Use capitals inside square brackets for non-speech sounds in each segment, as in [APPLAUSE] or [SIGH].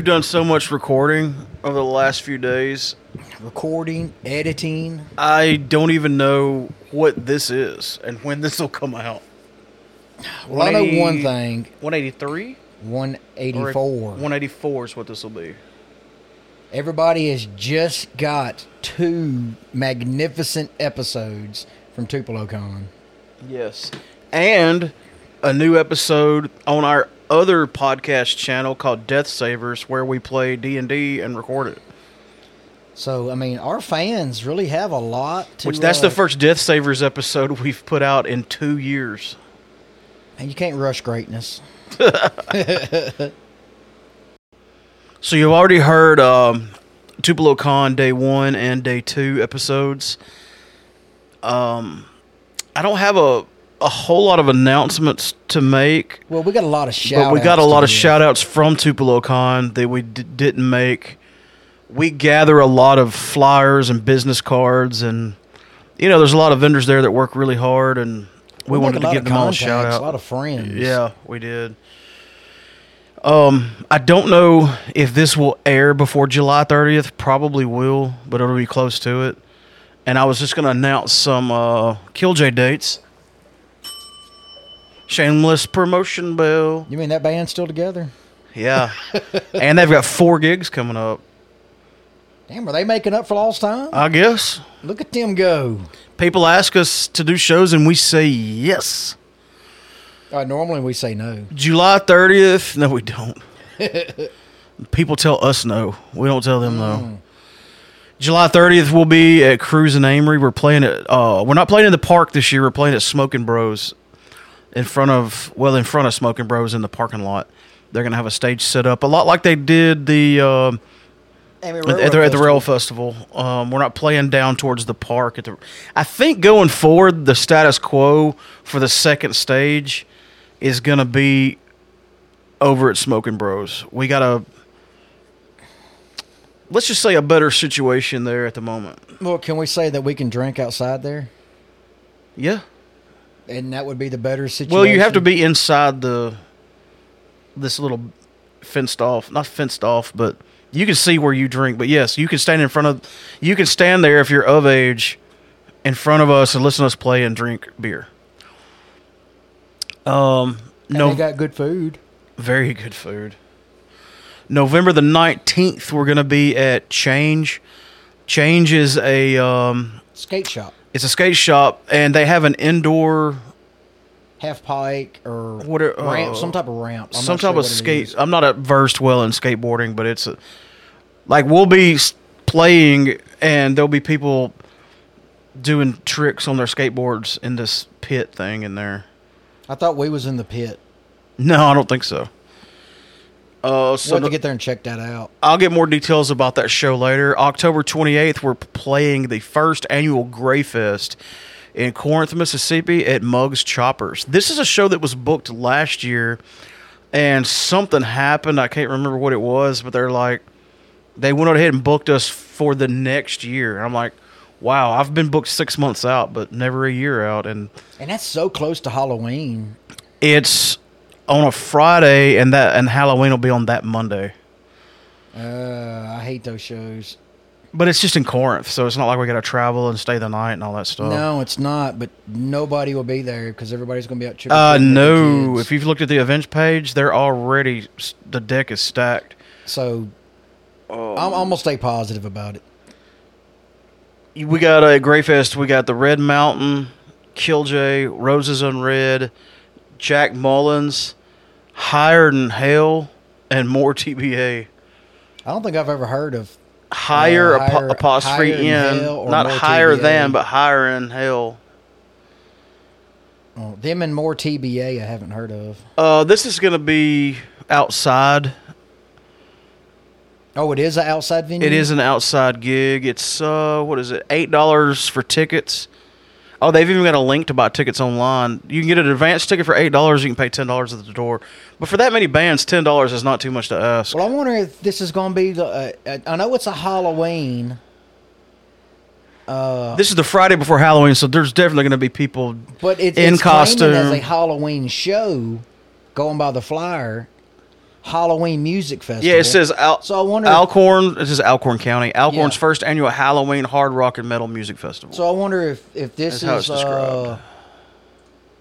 We've done so much recording over the last few days. Recording, editing. I don't even know what this is and when this will come out. Well, I know one thing. 183? 184. 184 is what this will be. Everybody has just got two magnificent episodes from TupeloCon. Yes. And a new episode on our other podcast channel called Death Savers where we play D&D and record it. So, I mean, our fans really have a lot to Which that's uh, the first Death Savers episode we've put out in 2 years. And you can't rush greatness. [LAUGHS] So you've already heard um, Tupelo Con Day One and Day Two episodes. Um, I don't have a a whole lot of announcements to make, Well, we got a lot of shout but we got a lot of shout outs from TupeloCon that we d- didn't make. We gather a lot of flyers and business cards, and you know, there's a lot of vendors there that work really hard, and we, wanted to give them all a shout out. A lot of friends. Yeah, we did. Um, I don't know if this will air before July 30th. Probably will, but it'll be close to it. And I was just going to announce some uh, Killj dates. Shameless promotion Bill. You mean that band's still together? Yeah. [LAUGHS] and they've got four gigs coming up. Damn, are they making up for lost time? I guess. Look at them go. People ask us to do shows and we say yes. Uh, normally we say no. July 30th. No, we don't. [LAUGHS] People tell us no. We don't tell them no. July 30th we'll be at Cruise and Amory. We're playing at, uh, we're not playing in the park this year. We're playing at Smoking Bros in front of, well, in front of Smoking Bros in the parking lot. They're going to have a stage set up a lot like they did the, uh, at, at the, at the rail festival. Um, we're not playing down towards the park. At the, I think going forward, the status quo for the second stage is going to be over at Smoking Bros. We got a let's just say a better situation there at the moment. Well, can we say that we can drink outside there? Yeah. And that would be the better situation. Well, you have to be inside the this little fenced off, not fenced off, but you can see where you drink. But yes, you can stand in front of you can stand there if you're of age in front of us and listen to us play and drink beer. Um And no they got good food. Very good food. November the 19th, we're going to be at Change. Change is a um, Skate shop. It's a skate shop, and they have an indoor Half pike or What are- ramp, uh, some type of ramp. I'm some not sure type of skate. I'm not a versed well in skateboarding, but it's a, like we'll be playing, and there'll be people doing tricks on their skateboards in this pit thing in there. I thought we was in the pit. No, I don't think so. Uh, So we'll no- to get there and check that out. I'll get more details about that show later. October 28th, we're playing the first annual Gray Fest in Corinth, Mississippi at Muggs Choppers. This is a show that was booked last year, and something happened. I can't remember what it was, but they're like, they went ahead and booked us for the next year. And I'm like, wow, I've been booked six months out, but never a year out. And And that's so close to Halloween. it's on a Friday, and that and Halloween will be on that Monday. Uh, I hate those shows. But it's just in Corinth, so it's not like we got to travel and stay the night and all that stuff. No, it's not. But nobody will be there because everybody's going to be out. trick Uh, treating with their no. If you've looked at the events page, they're already the deck is stacked. so, Oh. I'm, I'm gonna stay positive about it. We got a Grey Fest. We got the Red Mountain, Killj, Roses on Red, Jack Mullins, Higher Than Hell, and more TBA. I don't think I've ever heard of. Higher, Uh, Higher- apostrophe Higher in, or not higher TBA? than, but higher in hell. Oh, them and more TBA. I haven't heard of. Uh, this is going to be outside. Oh, it is an outside venue. It is an outside gig. It's uh, what is it? Eight dollars for tickets. Oh, they've even got a link to buy tickets online. You can get an advance ticket for eight dollars. You can pay ten dollars at the door. But for that many bands, ten dollars is not too much to ask. Well, I wonder if this is going to be the. Uh, I know it's a Halloween. Uh, this is the Friday before Halloween, so there's definitely going to be people. but it, in it's claiming as a Halloween show, going by the flyer. Halloween Music Festival. Yeah, it says Al- So I wonder Alcorn. This is Alcorn County. Alcorn's Yeah. first annual Halloween hard rock and metal music festival. So I wonder if if this That's is uh,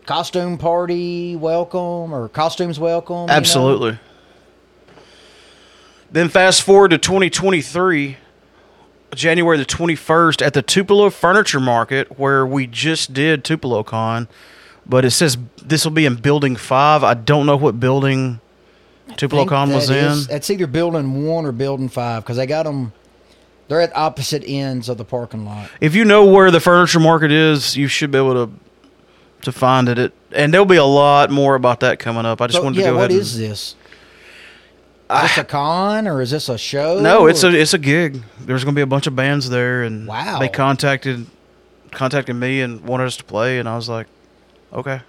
costume party welcome or costumes welcome. you know? Absolutely. Then fast forward to 2023, January the 21st at the Tupelo Furniture Market, where we just did Tupelo Con, but it says this will be in Building 5. I don't know what building Tupelo was in. is- It's either building one or building five because they got them. They're at opposite ends of the parking lot. If you know where the furniture market is, you should be able to to find it. it and there'll be a lot more about that coming up. I just So, wanted to yeah, go what ahead. is this? Is this a con or is this a show? No, it's a it's a gig. There's going to be a bunch of bands there, and Wow. they contacted contacted me and wanted us to play, and I was like, okay,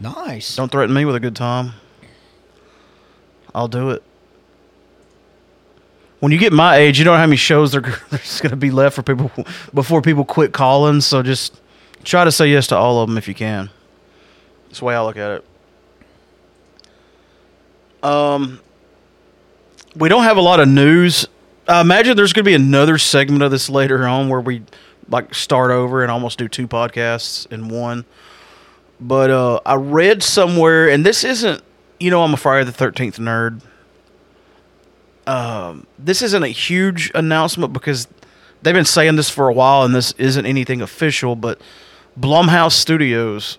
nice. don't threaten me with a good time. I'll do it. When you get my age, you don't know how many shows there- [LAUGHS] there's going to be left for people before people quit calling. So just try to say yes to all of them if you can. That's the way I look at it. Um, we don't have a lot of news. I imagine there's going to be another segment of this later on where we like start over and almost do two podcasts in one. But uh, I read somewhere, and this isn't, you know, I'm a Friday the Thirteenth nerd. Um, this isn't a huge announcement because they've been saying this for a while, and this isn't anything official. But Blumhouse Studios,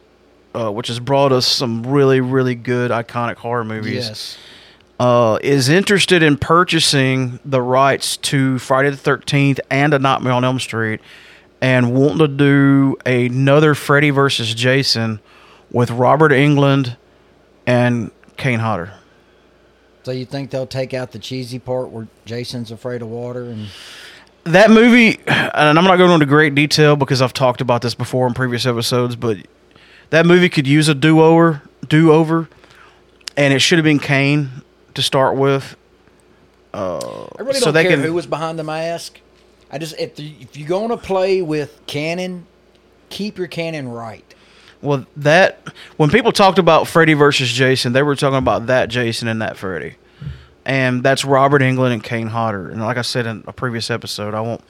uh, which has brought us some really, really good iconic horror movies, Yes. uh, is interested in purchasing the rights to Friday the Thirteenth and A Nightmare on Elm Street, and wanting to do another Freddy versus Jason with Robert Englund and Kane Hodder. So you think they'll take out the cheesy part where Jason's afraid of water and That movie, and I'm not going into great detail because I've talked about this before in previous episodes, but that movie could use a do over, do over, and it should have been Kane to start with. Uh, I really So don't they care can- who was behind the mask. I just if the, if you're going to play with canon, keep your canon right. Well, that when people talked about Freddy versus Jason, they were talking about that Jason and that Freddy, and that's Robert Englund and Kane Hodder. And like I said in a previous episode, I won't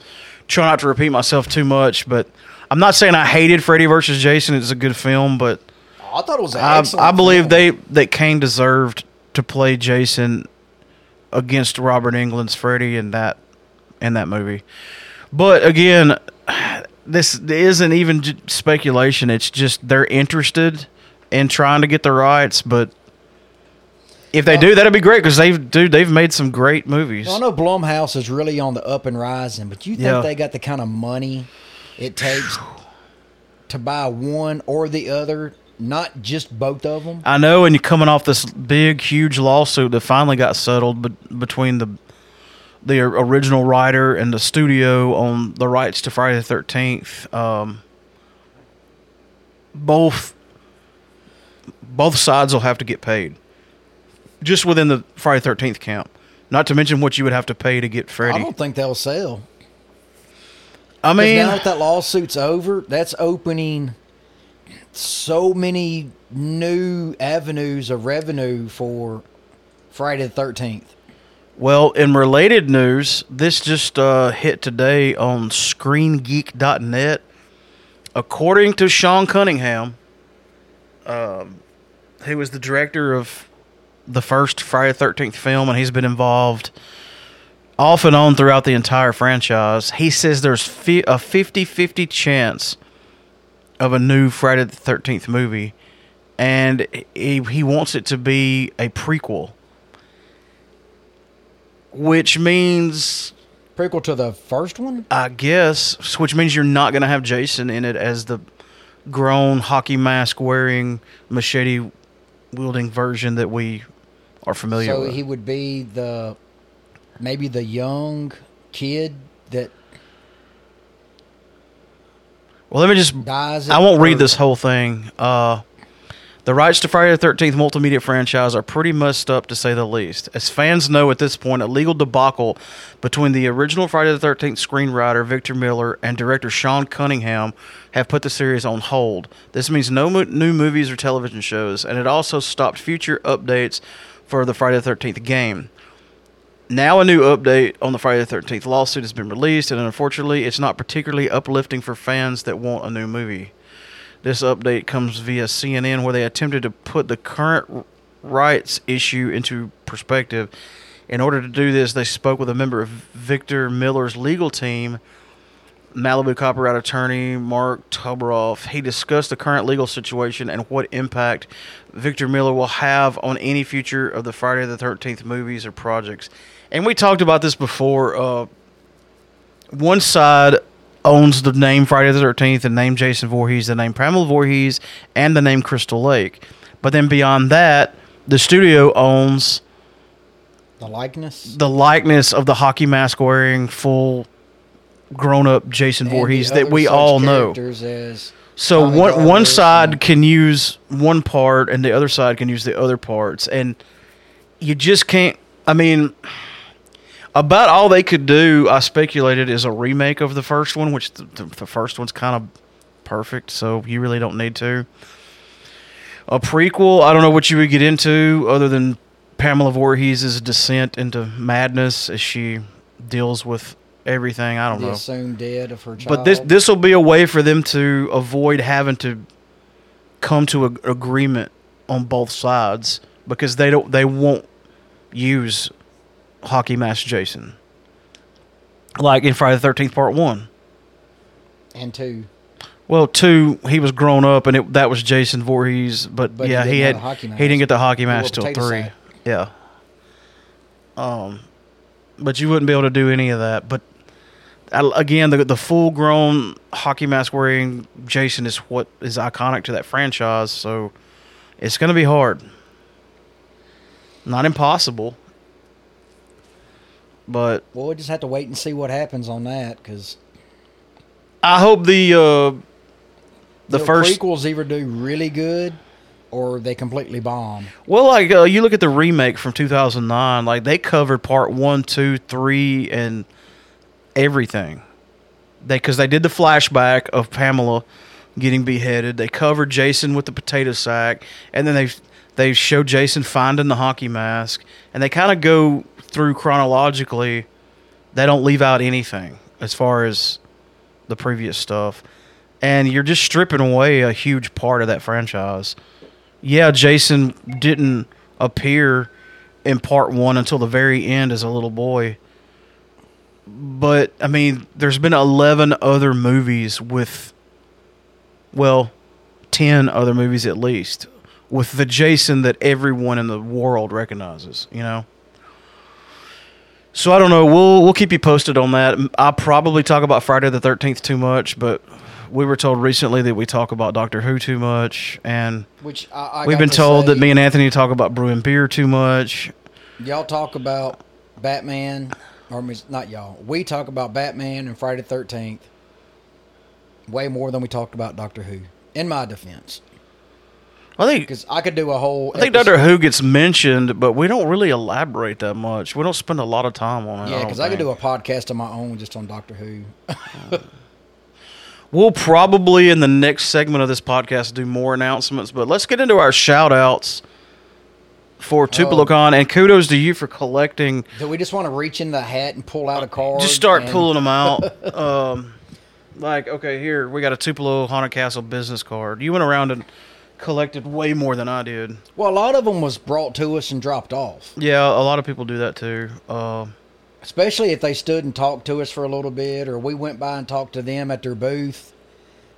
try not to repeat myself too much, but I'm not saying I hated Freddy versus Jason. It's a good film, but I thought it was. I, I believe film. they that Kane deserved to play Jason against Robert Englund's Freddy in that in that movie. But again, this isn't even j- speculation. It's just they're interested in trying to get the rights. But if they do, that'd be great because they've dude they've made some great movies. Well, I know Blumhouse is really on the up and rising, but you think Yeah. they got the kind of money it takes to buy one or the other, not just both of them? I know, and you're coming off this big, huge lawsuit that finally got settled but between the the original writer and the studio on the rights to Friday the Thirteenth. Um, both both sides will have to get paid just within the Friday Thirteenth camp. Not to mention what you would have to pay to get Freddy. I don't think they'll sell. I mean, now that that lawsuit's over, that's opening so many new avenues of revenue for Friday the Thirteenth. Well, in related news, this just uh, hit today on ScreenGeek.net. According to Sean Cunningham, um, he was the director of the first Friday the Thirteenth film, and he's been involved off and on throughout the entire franchise. He says there's a 50-50 chance of a new Friday the Thirteenth movie, and he, he wants it to be a prequel which means Prequel to the first one? I guess, which means you're not going to have Jason in it as the grown hockey mask wearing machete wielding version that we are familiar So with. So he would be the maybe the young kid that well, let me just. dies. I won't read this whole thing. Uh, the rights to Friday the Thirteenth multimedia franchise are pretty messed up to say the least. As fans know at this point, a legal debacle between the original Friday the Thirteenth screenwriter Victor Miller and director Sean Cunningham have put the series on hold. This means no mo- new movies or television shows, and it also stopped future updates for the Friday the 13th game. Now, a new update on the Friday the 13th lawsuit has been released, and unfortunately, it's not particularly uplifting for fans that want a new movie. This update comes via CNN, where they attempted to put the current rights issue into perspective. In order to do this, they spoke with a member of Victor Miller's legal team, Malibu copyright attorney Marc Toberoff. He discussed the current legal situation and what impact Victor Miller will have on any future of the Friday the 13th movies or projects. And we talked about this before. Uh, one side owns the name Friday the 13th, the name Jason Voorhees, the name Pamela Voorhees, and the name Crystal Lake. But then beyond that, the studio owns The likeness. the likeness of the hockey mask wearing full grown up Jason and Voorhees that we all know. So Tommy one one side and- can use one part and the other side can use the other parts and you just can't I mean about all they could do I speculated is a remake of the first one which the, the, first one's kind of perfect so you really don't need to. A prequel, I don't know what you would get into other than Pamela Voorhees' descent into madness as she deals with everything. I don't the know. assumed dead of her child. But this this will be a way for them to avoid having to come to an agreement on both sides because they don't they won't use hockey mask Jason like in Friday the Thirteenth Part One. and two. Well, two he was grown up and it, that was Jason Voorhees, but, But he yeah, didn't he had he didn't get the hockey He mask till three. Yeah. Um, but you wouldn't be able to do any of that. But I- again, the the full grown hockey mask wearing Jason is what is iconic to that franchise. So it's going to be hard. Not impossible. But Well, we just have to wait and see what happens on that because I hope the uh, the first prequels either do really good or they completely bomb. Well, like uh, you look at the remake from 2009, like they covered part one, two, three, and everything. They because they did the flashback of Pamela getting beheaded. They covered Jason with the potato sack, and then they they showed Jason finding the hockey mask, and they kind of go through chronologically. They don't leave out anything as far as the previous stuff, and you're just stripping away a huge part of that franchise yeah, Jason didn't appear in part one until the very end as a little boy. But I mean, there's been eleven other movies with, well, ten other movies at least with the Jason that everyone in the world recognizes. You know. So I don't know. We'll we'll keep you posted on that. I'll probably talk about Friday the Thirteenth too much, but we were told recently that we talk about Doctor Who too much, and Which I, I We've been to told that me and Anthony talk about brewing beer too much. y'all talk about Batman, or not y'all. We talk about Batman and Friday the Thirteenth way more than we talked about Doctor Who. In my defense, I think because I could do a whole. I think episode- Doctor Who gets mentioned, but we don't really elaborate that much. We don't spend a lot of time on it. Yeah, because because I could do a podcast of my own just on Doctor Who. [LAUGHS] We'll probably in the next segment of this podcast do more announcements, but let's get into our shout outs for Tupelo Con and kudos to you for collecting. Do we just want to reach in the hat and pull out a card? Just start and- pulling them out. [LAUGHS] um, like okay, here we got a Tupelo Haunted Castle business card. You went around and collected way more than I did. Well, a lot of them was brought to us and dropped off. Yeah, a lot of people do that too. Uh, especially if they stood and talked to us for a little bit or we went by and talked to them at their booth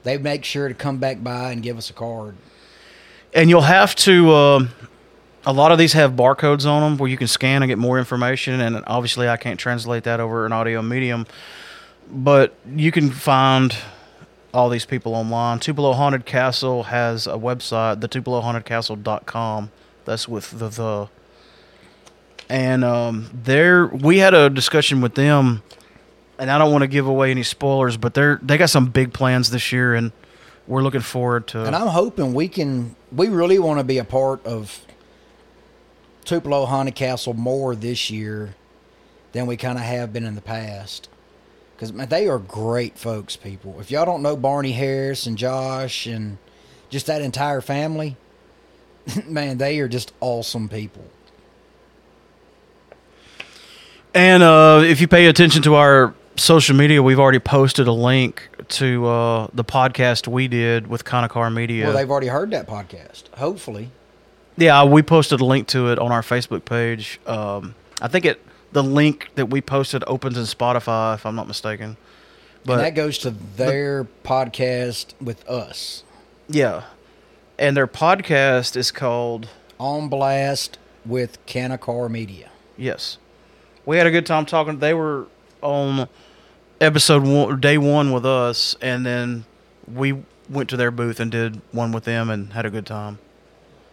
they make sure to come back by and give us a card and you'll have to um, a lot of these have barcodes on them where you can scan and get more information and obviously i can't translate that over an audio medium but you can find all these people online. Tupelo haunted castle has a website the tupelohauntedcastle.com that's with the the. And um, there we had a discussion with them and i don't want to give away any spoilers but they're they got some big plans this year and we're looking forward to and i'm hoping we can we really want to be a part of tupelo haunted castle more this year than we kind of have been in the past because they are great folks people if y'all don't know barney harris and josh and just that entire family [LAUGHS] man they are just awesome people And uh, if you pay attention to our social media, we've already posted a link to uh, the podcast we did with Connocar Media. Well, they've already heard that podcast. Hopefully, yeah, we posted a link to it on our Facebook page. Um, I think it the link that we posted opens in Spotify, if I'm not mistaken. But and that goes to their podcast with us yeah, and their podcast is called on blast with Canacar Media. Yes, we had a good time talking. They were on episode one, day one with us, and then we went to their booth and did one with them and had a good time.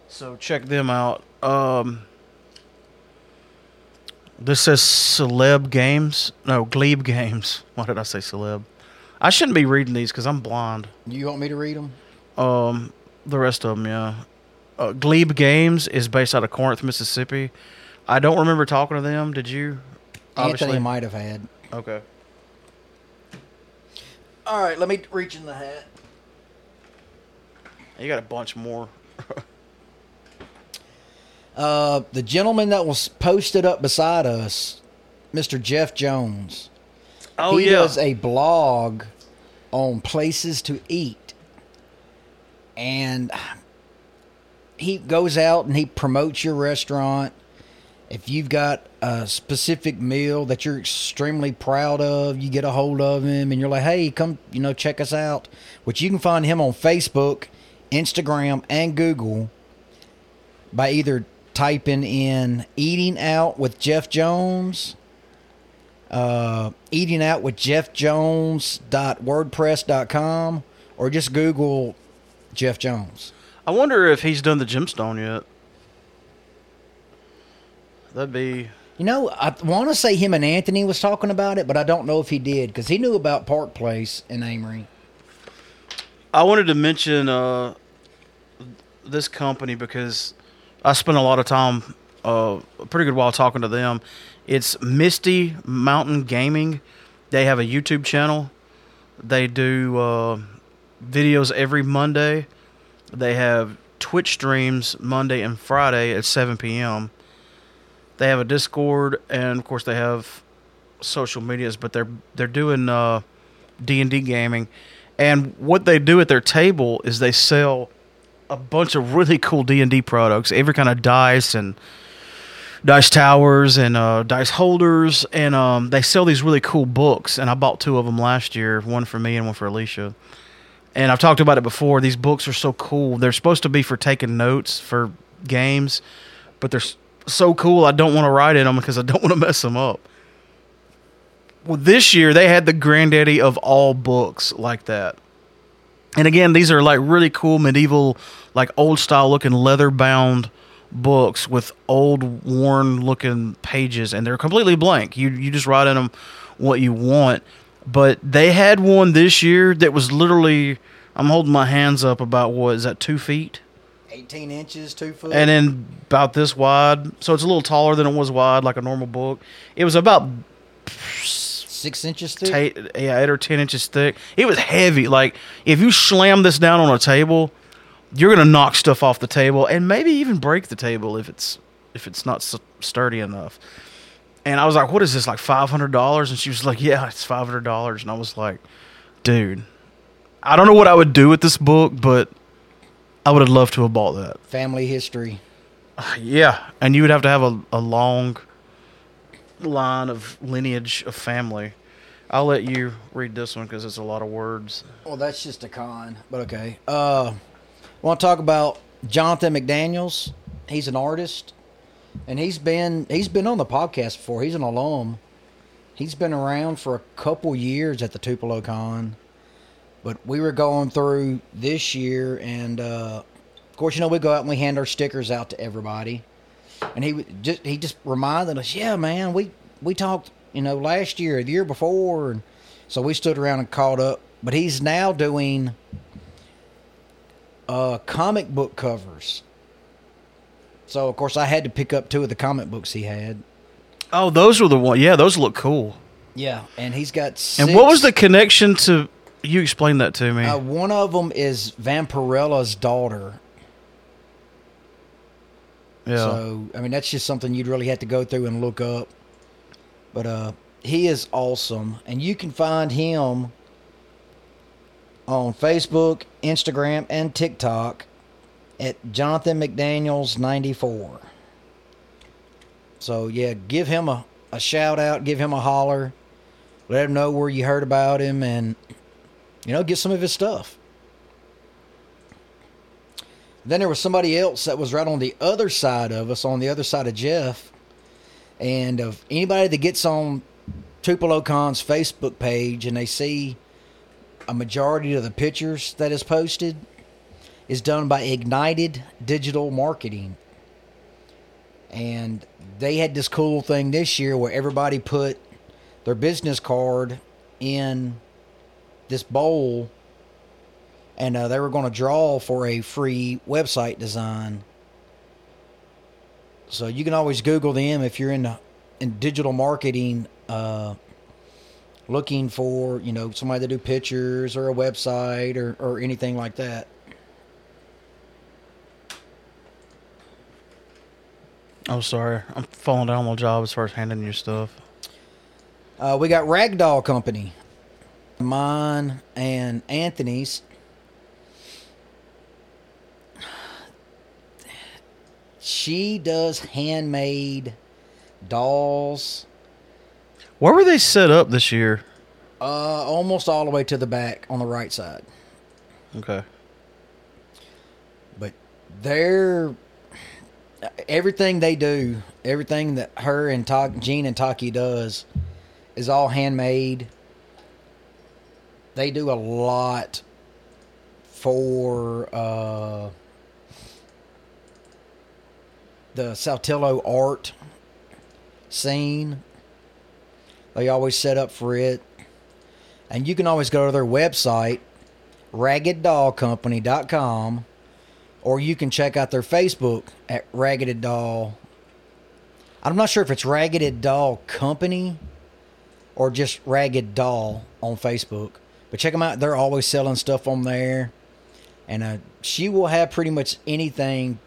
So check them out. Um, this says Celeb Games. No, Glebe Games. [LAUGHS] Why did I say Celeb? I shouldn't be reading these because I'm blind. You want me to read them? Um, the rest of them, yeah. Uh, Glebe Games is based out of Corinth, Mississippi. I don't remember talking to them. Did you? Anthony might have had. Okay. All right, let me reach in the hat. You got a bunch more. [LAUGHS] Uh, the gentleman that was posted up beside us, Mr. Jeff Jones. Oh he yeah. does a blog on places to eat, and he goes out and he promotes your restaurant. If you've got a specific meal that you're extremely proud of, you get a hold of him and you're like, "Hey, come, you know, check us out." Which you can find him on Facebook, Instagram, and Google by either typing in "eating out with Jeff Jones." uh, eating out with Jeff Jones.wordpress.com or just Google Jeff Jones. I wonder if he's done the gemstone yet. That'd be. You know, I want to say him and Anthony was talking about it, but I don't know if he did because he knew about Park Place in Amory. I wanted to mention uh, this company because I spent a lot of time, uh, a pretty good while talking to them. It's Misty Mountain Gaming. They have a YouTube channel. They do uh, videos every Monday. They have Twitch streams Monday and Friday at 7 p.m. They have a Discord, and of course they have social medias. But they're they're doing uh, D and D gaming, and what they do at their table is they sell a bunch of really cool D and D products, every kind of dice and dice towers and uh, dice holders, and um, they sell these really cool books. And I bought two of them last year, one for me and one for Alicia. And I've talked about it before. These books are so cool. They're supposed to be for taking notes for games, but they're so cool. I don't want to write in them because I don't want to mess them up. Well, this year they had the granddaddy of all books like that. And again, these are like really cool medieval, like old style looking leather bound books with old worn looking pages and they're completely blank. You you just write in them what you want. But they had one this year that was literally I'm holding my hands up about what is that two feet? 18 inches, two foot. and then about this wide. So it's a little taller than it was wide, like a normal book. It was about six inches thick. eight, yeah, eight or ten inches thick. It was heavy. Like if you slam this down on a table, you're gonna knock stuff off the table and maybe even break the table if it's if it's not sturdy enough. And I was like, "What is this? Like five hundred dollars?" And she was like, "Yeah, it's five hundred dollars." And I was like, "Dude, I don't know what I would do with this book, but I would have loved to have bought that." Family history. [SIGHS] Yeah, and you would have to have a, a long line of lineage of family. I'll let you read this one because it's a lot of words. Well, that's just a con, but okay. Uh, want to talk about Jonathan McDaniels? He's an artist, and he's been he's been on the podcast before. He's an alum. He's been around for a couple years at the Tupelo Con, but we were going through this year, and uh, of course, you know we go out and we hand our stickers out to everybody, and he just he just reminded us, yeah, man, we we talked, you know, last year, the year before, and so we stood around and caught up. But he's now doing uh, comic book covers. So of course I had to pick up two of the comic books he had. Oh, those were the one. Yeah, those look cool. Yeah, and he's got. And what was the connection to? You explained that to me. Uh, one of them is Vampirella's daughter. Yeah. So I mean that's just something you'd really have to go through and look up. But uh, he is awesome, and you can find him on Facebook, Instagram, and TikTok at Jonathan McDaniels ninety four. So yeah, give him a, a shout out, give him a holler, let him know where you heard about him, and you know, get some of his stuff. Then there was somebody else that was right on the other side of us, on the other side of Jeff. And of anybody that gets on Tupelo Con's Facebook page and they see a majority of the pictures that is posted is done by Ignited Digital Marketing. And they had this cool thing this year where everybody put their business card in this bowl and uh, they were going to draw for a free website design. So you can always Google them if you're in in digital marketing, uh, looking for you know somebody to do pictures or a website or or anything like that. I'm sorry. I'm falling down on the job as far as handing you stuff. Uh, we got Ragdoll Company, mine and Anthony's. She does handmade dolls, Where were they set up this year? uh, almost all the way to the back on the right side. Okay. But they're everything they do, everything that her and Ta- Gene and Taki does, is all handmade. They do a lot for uh, the Saltillo art scene. They always set up for it. And you can always go to their website, raggeddollcompany.com, or you can check out their Facebook at Ragged Doll. I'm not sure if it's Ragged Doll Company or just Ragged Doll on Facebook. But check them out. They're always selling stuff on there. And uh, she will have pretty much anything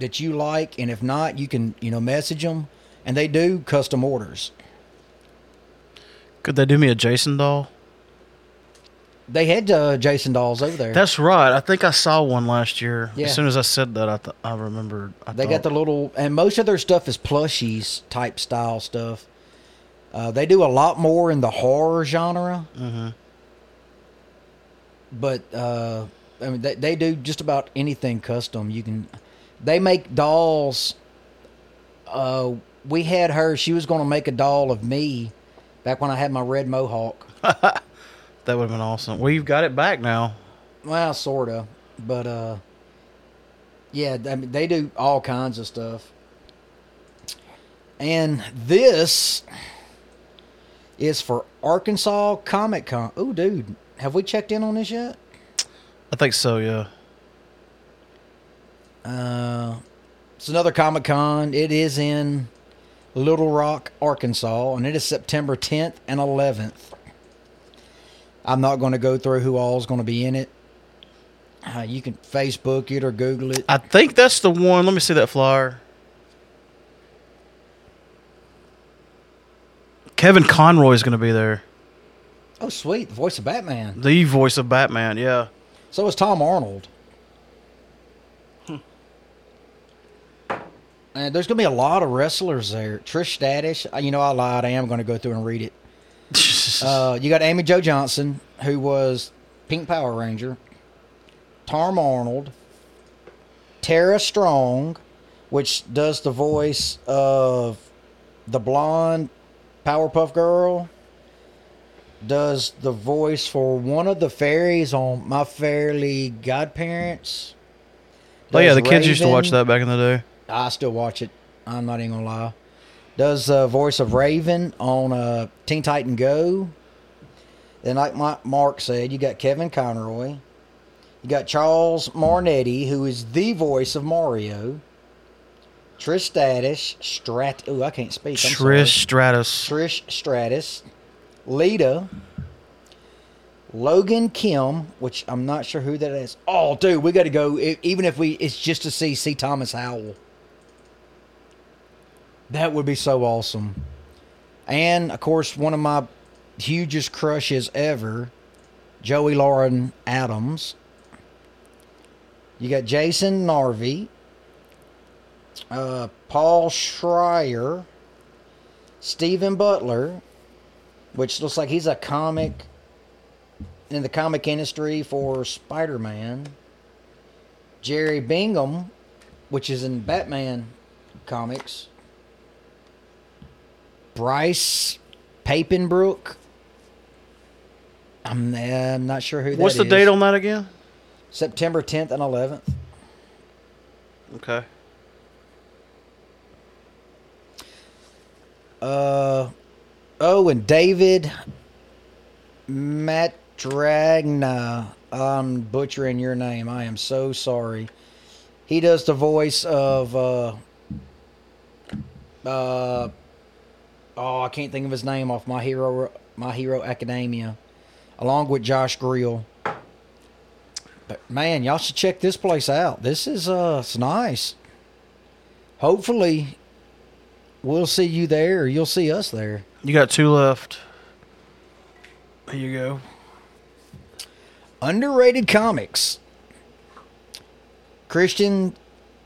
that you like. And if not, you can, you know, message them. And they do custom orders. Could they do me a Jason doll? They had uh, Jason dolls over there. That's right. I think I saw one last year. Yeah. As soon as I said that, I th- I remembered. I They thought, got the little, and most of their stuff is plushies type style stuff. Uh, they do a lot more in the horror genre, Mhm. but uh, I mean, they, they do just about anything custom. You can, they make dolls. Uh, we had her; she was going to make a doll of me back when I had my red mohawk. [LAUGHS] That would have been awesome. Well, you've got it back now. Well, sorta, but uh, yeah, I mean, they do all kinds of stuff. And this is for Arkansas Comic Con. Oh, dude, have we checked in on this yet? I think so. Yeah. Uh, it's another Comic Con. It is in Little Rock, Arkansas, and it is September 10th and 11th. I'm not going to go through who all is going to be in it. Uh, you can Facebook it or Google it. I think that's the one. Let me see that flyer. Kevin Conroy is going to be there. Oh, sweet. The voice of Batman. The voice of Batman. Yeah. So is Tom Arnold. And there's going to be a lot of wrestlers there. Trish Stadish. uh, You know, I lied. I am going to go through and read it. [LAUGHS] Uh, you got Amy Jo Johnson, who was Pink Power Ranger. Tom Arnold. Tara Strong, which does the voice of the blonde Powerpuff Girl. Does the voice for one of the fairies on My Fairly OddParents. oh yeah, the kids used to watch that back in the day. I still watch it. I'm not even gonna lie. Does the voice of Raven on uh, Teen Titan Go. Then, like my, Mark said, you got Kevin Conroy. You got Charles Martinet, who is the voice of Mario. Trish Stratus, Strat. Oh, I can't speak. I'm sorry. Trish Stratus. Trish Stratus, Lita, Logan Kim, which I'm not sure who that is. Oh, dude, we got to go. Even if we, it's just to see C. Thomas Howell. That would be so awesome. And of course, one of my hugest crushes ever, Joey Lauren Adams. You got Jason Narvy, uh, Paul Schrier, Stephen Butler, which looks like he's a comic in the comic industry for Spider Man. Jerry Bingham, which is in Batman comics. Bryce Papenbrook. I'm, uh, I'm not sure who that What's the is. date on that again? September 10th and 11th. Okay. Uh, oh, and David Matragna. I'm butchering your name. I am so sorry. He does the voice of uh, uh, oh, I can't think of his name off my hero, my hero Academia, along with Josh Grelle. But man, y'all should check this place out. This is uh, it's nice. Hopefully, we'll see you there, or you'll see us there. You got two left. There you go. Underrated comics. Christian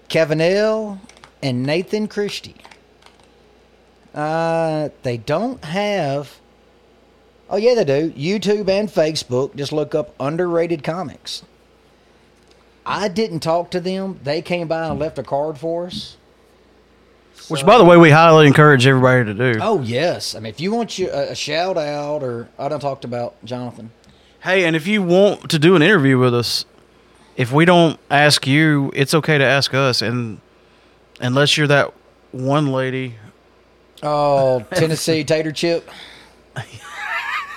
Cavanel and Nathan Christie. Uh, they don't have. Oh yeah, they do. YouTube and Facebook. Just look up underrated comics. I didn't talk to them. They came by and left a card for us. Which, So- by the way, we highly encourage everybody to do. Oh yes. I mean, if you want you a, a shout out, or I don't talked about Jonathan. Hey, and if you want to do an interview with us, if we don't ask you, it's okay to ask us. And unless you're that one lady, Oh, Tennessee [LAUGHS] Tater Chip.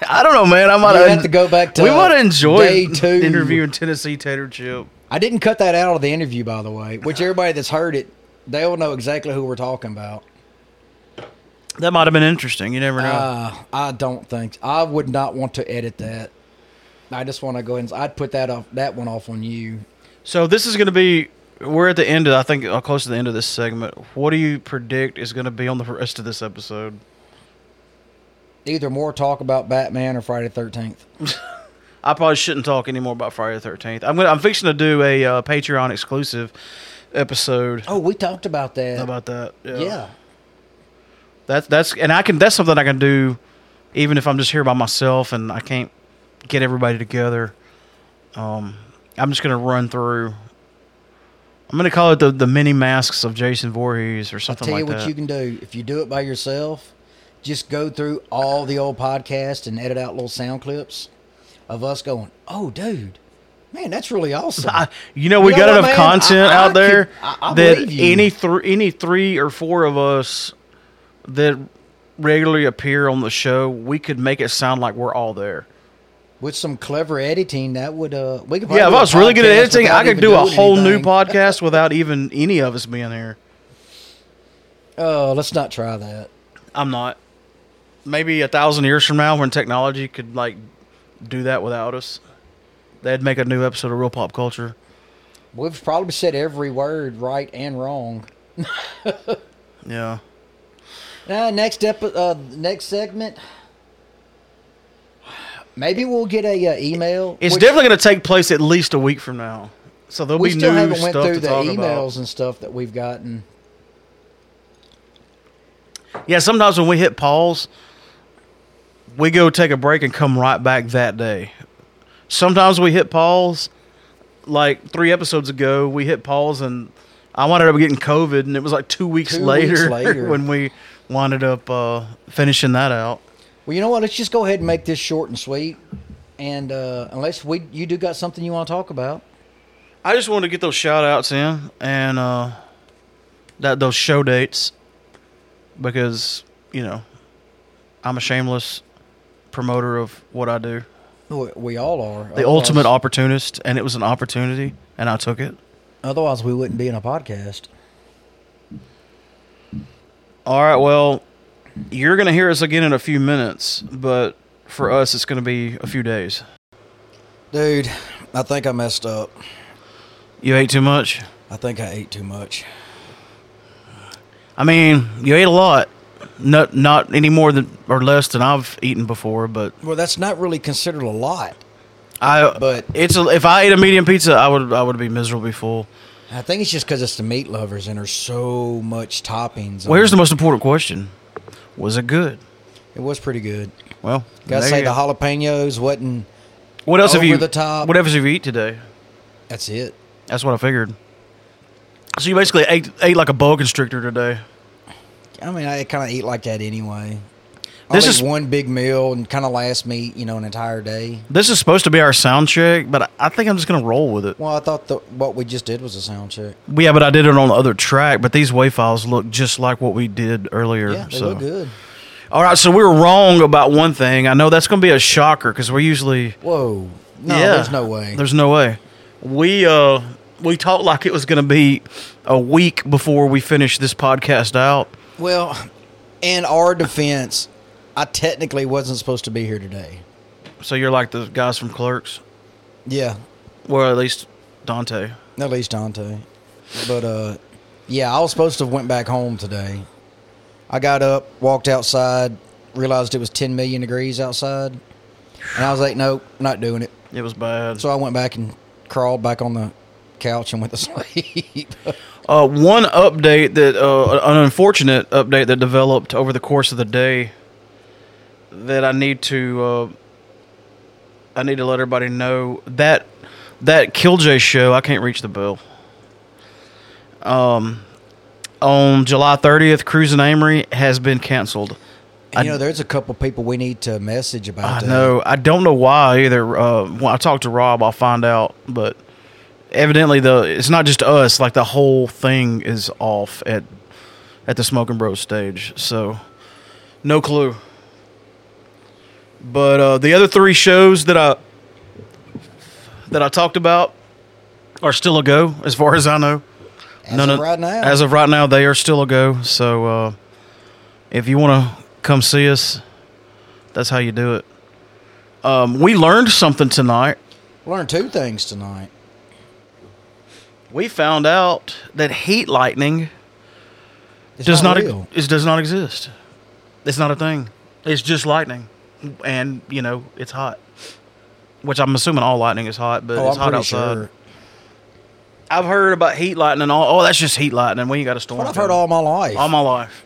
I don't know, man. I might have to go back to we might have enjoyed day two. interviewing Tennessee Tater Chip. I didn't cut that out of the interview, by the way. Which everybody that's heard it, they'll know exactly who we're talking about. That might have been interesting. You never know. Uh, I don't think I would not want to edit that. I just want to go ahead and I'd put that off that one off on you. so this is going to be. We're at the end of. I think uh, close to the end of this segment. What do you predict is going to be on the rest of this episode? Either more talk about Batman or Friday Thirteenth. [LAUGHS] I probably shouldn't talk anymore about Friday the Thirteenth. I'm gonna. I'm fixing to do a uh, Patreon exclusive episode Oh, we talked about that. about that. yeah. That's that's and I can that's something I can do even if I'm just here by myself and I can't get everybody together. Um, I'm just gonna run through. I'm gonna call it the the mini masks of Jason Voorhees or I'll something tell like you what that. you can do. If you do it by yourself, just go through all the old podcasts and edit out little sound clips of us going, "Oh, dude, man, that's really awesome." [LAUGHS] I, you know, we You got know enough man? content I- I out there could- I- I that any three any three or four of us that regularly appear on the show, we could make it sound like we're all there. With some clever editing, that would uh, we could. Yeah, if I was really good at editing, I could do a whole new [LAUGHS] podcast without even any of us being here. Oh, let's not try that. I'm not. Maybe a thousand years from now, when technology could like do that without us, they'd make a new episode of Real Pop Culture. We've probably said every word right and wrong. [LAUGHS] Yeah. Uh, next epi- uh, next segment. Maybe we'll get a uh, email. It's which definitely going to take place at least a week from now. So there'll we be still new haven't went stuff through to the talk emails about. and stuff that we've gotten. Yeah, sometimes when we hit pause, we go take a break and come right back that day. Sometimes we hit pause, like three episodes ago, we hit pause and I wound up getting COVID, and it was like two weeks Two later, weeks [LAUGHS] later. when we wound up uh, finishing that out. Well, you know what? Let's just go ahead and make this short and sweet. And uh, unless we you do got something you want to talk about, I just wanted to get those shout outs in and uh, that those show dates because, you know, I'm a shameless promoter of what I do. we, we all are. The ultimate opportunist, and it was an opportunity, and I took it. Otherwise, we wouldn't be in a podcast. All right, well, you're going to hear us again in a few minutes, but for us, it's going to be a few days. Dude, I think I messed up. You ate too much? I think I ate too much. I mean, you ate a lot. Not not any more than or less than I've eaten before, but Well, that's not really considered a lot. I But- it's a, if I ate a medium pizza, I would I would be miserably full. I think it's just because it's the meat lovers and there's so much toppings. Well, here's it. the most important question: Was it good? It was pretty good. Well, Gotta say the jalapenos wasn't. what else have you? the top. What else have you eat today? That's it. That's what I figured. So you basically ate ate like a boa constrictor today. I mean, I kind of eat like that anyway. This is- one big meal and kind of lasts me, you know, an entire day. This is supposed to be our sound check, but I think I'm just gonna roll with it. Well, I thought the, what we just did was a sound check. Yeah, but I did it on the other track. But these WAV files look just like what we did earlier. Yeah, they so. look good. All right, so we were wrong about one thing. I know that's going to be a shocker because we're usually Whoa. No, Yeah. there's no way. There's no way. We uh we talked like it was going to be a week before we finished this podcast out. well, in our defense, I technically wasn't supposed to be here today. So you're like the guys from Clerks, Yeah, well at least Dante. at least Dante. But uh, yeah, I was supposed to have went back home today. I got up, walked outside, realized it was 10 million degrees outside, and I was like, nope, not doing it. It was bad. So I went back and crawled back on the couch and went to [LAUGHS] sleep. Uh, one update that uh, an unfortunate update that developed over the course of the day that I need to uh, I need to let everybody know that that Killj show I can't reach the bell. Um, on July 30th, Cruising Amory has been canceled. And, you know, there's a couple people we need to message about I that. know. I don't know why either. Uh, when I talk to Rob, I'll find out. But evidently, the it's not just us. Like the whole thing is off at at the Smoking Bros stage. So no clue. But uh, the other three shows that I that I talked about are still a go, as far as I know. As of right now. As of right now, they are still a go. So uh, if you want to come see us, that's how you do it. Um, we learned something tonight. Learned two things tonight. We found out that heat lightning It's does not, real. it does not exist. It's not a thing. It's just lightning, and you know it's hot. Which I'm assuming all lightning is hot, but oh, it's I'm hot outside. sure. I've heard about heat lightning. All oh, that's just heat lightning. when you got a storm. I've heard all my life. all my life.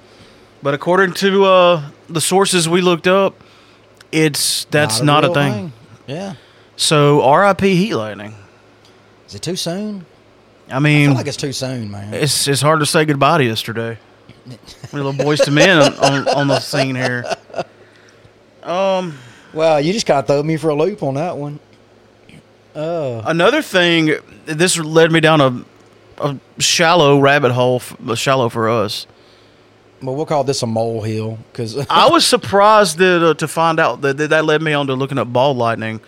But according to uh, the sources we looked up, it's that's not, a, real thing. Yeah. So R.I.P. Heat Lightning. Is it too soon? I I mean, feel like it's too soon, man. it's it's hard to say goodbye to yesterday. We little boys to men on, on, on the scene here. Um, Well, you just kind of throw me for a loop on that one. Oh. another thing, this led me down a a shallow rabbit hole, f- shallow for us. Well, we'll call this a molehill because [LAUGHS] I was surprised that, uh, to find out that, that that led me on to looking at ball lightning.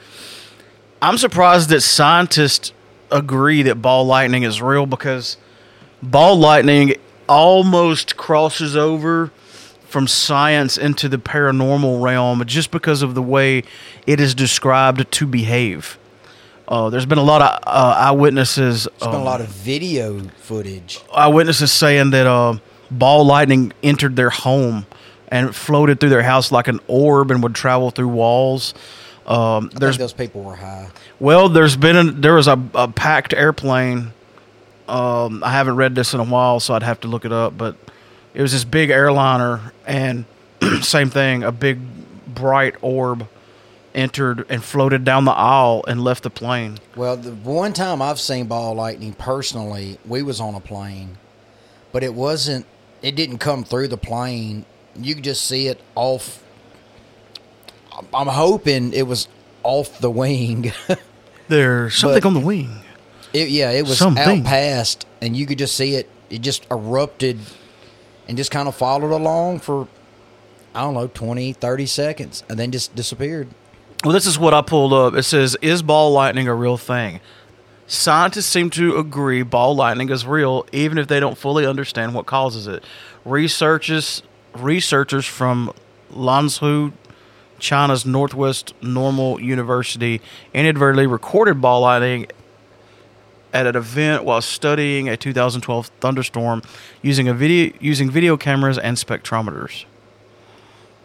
I'm surprised that scientists agree that ball lightning is real because ball lightning almost crosses over from science into the paranormal realm just because of the way it is described to behave. Uh, there's been a lot of uh, eyewitnesses. There's been a lot of video footage. eyewitnesses saying that uh, ball lightning entered their home and floated through their house like an orb and would travel through walls. Um, there's those people were high. well, there's been a, there was a, a packed airplane. Um, I haven't read this in a while, so I'd have to look it up. But it was this big airliner, and [CLEARS THROAT] same thing, a big bright orb entered and floated down the aisle and left the plane. Well, the one time I've seen ball lightning personally, we was on a plane, but it wasn't. It didn't come through the plane. You could just see it off. I'm- hoping it was off the wing. [LAUGHS] There's something But- on the wing. It, yeah, it was Something. out past, and you could just see it. It just erupted and just kind of followed along for, I don't know, 20, 30 seconds, and then just disappeared. Well, this is what I pulled up. It says, "Is ball lightning a real thing?" Scientists seem to agree ball lightning is real, even if they don't fully understand what causes it. Researchers researchers from Lanzhou, China's Northwest Normal University, inadvertently recorded ball lightning at an event while studying a 2012 thunderstorm using a video using video cameras and spectrometers.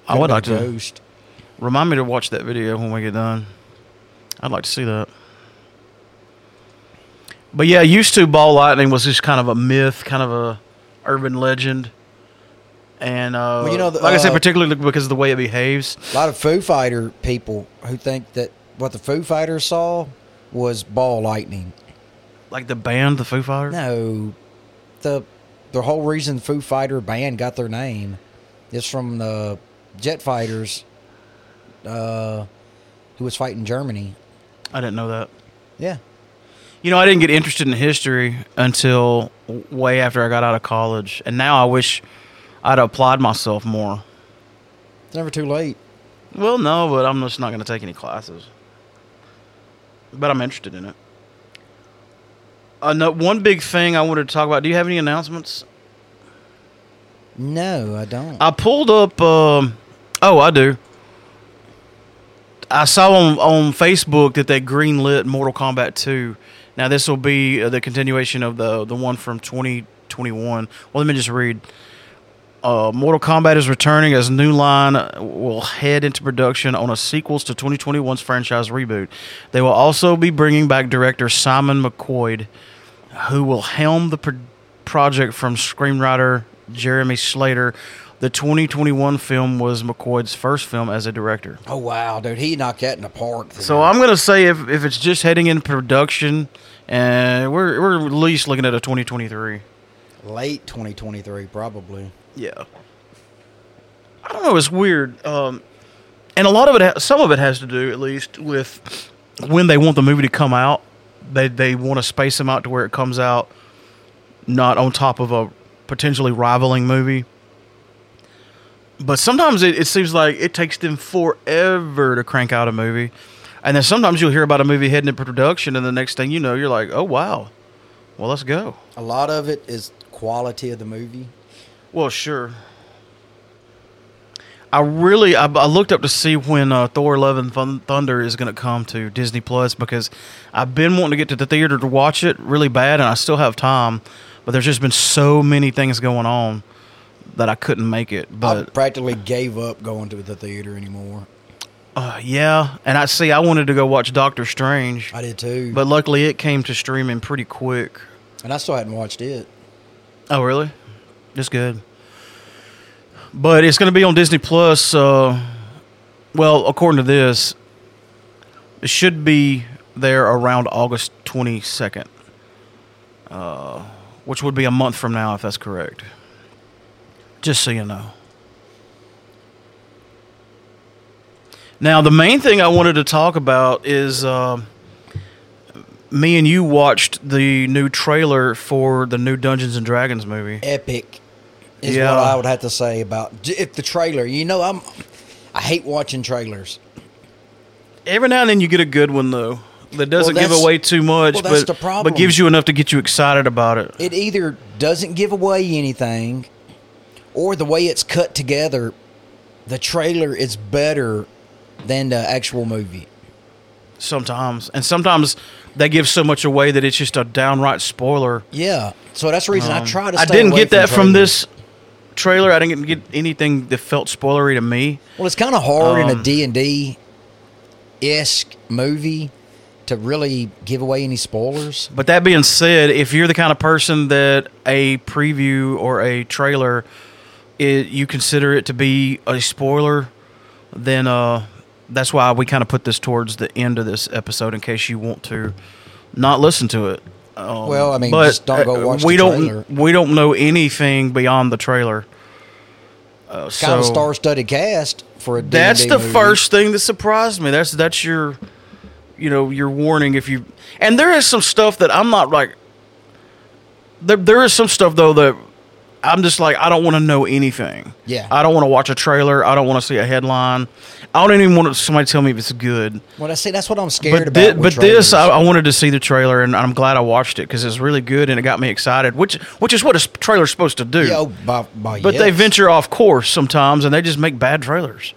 I would like a to remind me to watch that video when we get done. I'd like to see that. But yeah, used to ball lightning was just kind of a myth, kind of a urban legend. And uh, Well, you know, the- like I said, uh, particularly because of the way it behaves. A lot of Foo Fighter people who think that what the Foo Fighters saw was ball lightning. Like the band, the Foo Fighters. No, the the whole reason Foo Fighter band got their name is from the jet fighters uh, who was fighting Germany. I didn't know that. Yeah, You know, I didn't get interested in history until way after I got out of college, and now I wish I'd applied myself more. it's never too late. Well, no, but I'm just not going to take any classes. But I'm interested in it. Uh, one big thing I wanted to talk about. Do you have any announcements? No, I don't. I pulled up. Um, oh, I do. I saw on on Facebook that they greenlit Mortal Kombat 2. Now this will be uh, the continuation of the the one from 2021. Well, let me just read. Uh, Mortal Kombat is returning as New Line will head into production on a sequels to 2021's franchise reboot. They will also be bringing back director Simon McQuoid, who will helm the pro- project from screenwriter Jeremy Slater. The 2021 film was McQuoid's first film as a director. oh wow, dude, he knocked that in the park. So I'm gonna say if, if it's just heading into production, and we're we're at least looking at a 2023. late 2023 probably. Yeah. I don't know. It's weird, um, and a lot of it, ha- some of it has to do at least with when they want the movie to come out. They they want to space them out to where it comes out not on top of a potentially rivaling movie. But sometimes it, it seems like it takes them forever to crank out a movie. And then sometimes you'll hear about a movie heading into production, and the next thing you know, you're like, oh, wow. Well, let's go. A lot of it is quality of the movie. Well, sure. I really I, I looked up to see when uh, Thor: Love and Thun- Thunder is going to come to Disney Plus because I've been wanting to get to the theater to watch it really bad, and I still have time, but there's just been so many things going on that I couldn't make it. I But practically gave up going to the theater anymore. uh, yeah, and I see I wanted to go watch Doctor Strange, I did too, but luckily it came to streaming pretty quick. and I still hadn't watched it. Oh, really? That's good. But it's going to be on Disney Plus. Uh, well, according to this, it should be there around August 22nd, uh, which would be a month from now, if that's correct. Just so you know. Now, the main thing I wanted to talk about is uh, me and you watched the new trailer for the new Dungeons and Dragons movie. Epic is Yeah. what I would have to say about if the trailer. You know, I'm I hate watching trailers. Every now and then you get a good one though that doesn't give away too much, well, that's but the problem. but gives you enough to get you excited about it. It either doesn't give away anything, or the way it's cut together, the trailer is better than the actual movie. Sometimes, and sometimes they give so much away that it's just a downright spoiler. Yeah, so that's the reason I Um, try to. I didn't get that from this trailer. I didn't get anything that felt spoilery to me. Well, it's kind of hard in a Um, D and D esque movie to really give away any spoilers. But that being said, if you're the kind of person that a preview or a trailer, it, you consider it to be a spoiler, then uh, that's why we kind of put this towards the end of this episode in case you want to not listen to it. Um, Well, I mean, but, just don't go uh, watch we the don't trailer. we don't know anything beyond the trailer. Uh, Kind so of star-studded cast for a D&D that's the movie. first thing that surprised me. That's that's your, you know, your warning if you. And there is some stuff that I'm not like. There there is some stuff though that I'm just like I don't want to know anything. Yeah. I don't want to watch a trailer. I don't want to see a headline. I don't even want somebody to tell me if it's good. Well, I see. That's what I'm scared But about. thi- but this I. I wanted to see the trailer and I'm glad I watched it because it's really good and it got me excited. Which which is what a trailer's supposed to do. yeah, oh, by, by But they venture off course sometimes, and they just make bad trailers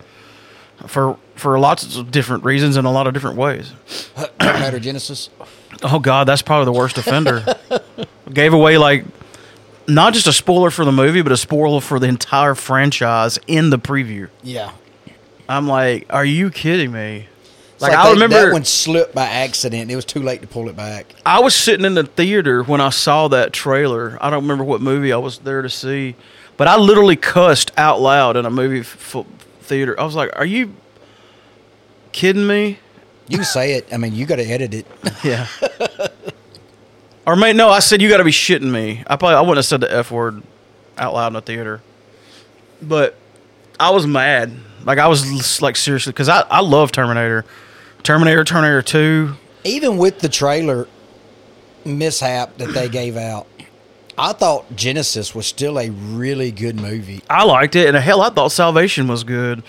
for for lots of different reasons in a lot of different ways. [CLEARS THROAT] Terminator Genisys. Oh God, that's probably the worst offender. [LAUGHS] Gave away like not just a spoiler for the movie, but a spoiler for the entire franchise in the preview. Yeah, I'm like, are you kidding me? Like, like I they- remember that one slipped by accident. It was too late to pull it back. I was sitting in the theater when I saw that trailer. I don't remember what movie I was there to see, but I literally cussed out loud in a movie f- theater. I was like, "Are you kidding me?" You say it. I mean, you got to edit it. Yeah. [LAUGHS] or may no, I said you got to be shitting me. I probably I wouldn't have said the f word out loud in the theater, but I was mad. Like I was like seriously because I I love Terminator, Terminator, Terminator Two. Even with the trailer mishap that they [CLEARS THROAT] gave out, I thought Genisys was still a really good movie. I liked it, and hell, I thought Salvation was good.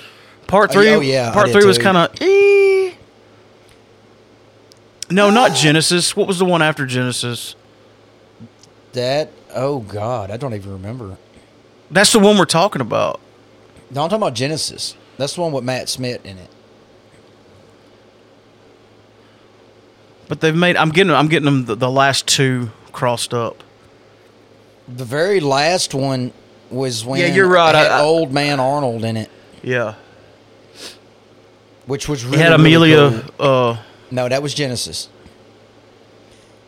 Part Oh, three, oh, yeah, part three was kind of. Eh, No, not Genisys. What was the one after Genisys? That oh god, I don't even remember. That's the one we're talking about. No, I'm talking about Genisys. That's the one with Matt Smith in it. But they've made. I'm getting. I'm getting them the, the last two crossed up. The very last one was when Yeah, you're right. had I- I- old man Arnold in it, Yeah, which was he really had really Amelia. cool. Uh, No, that was Genisys.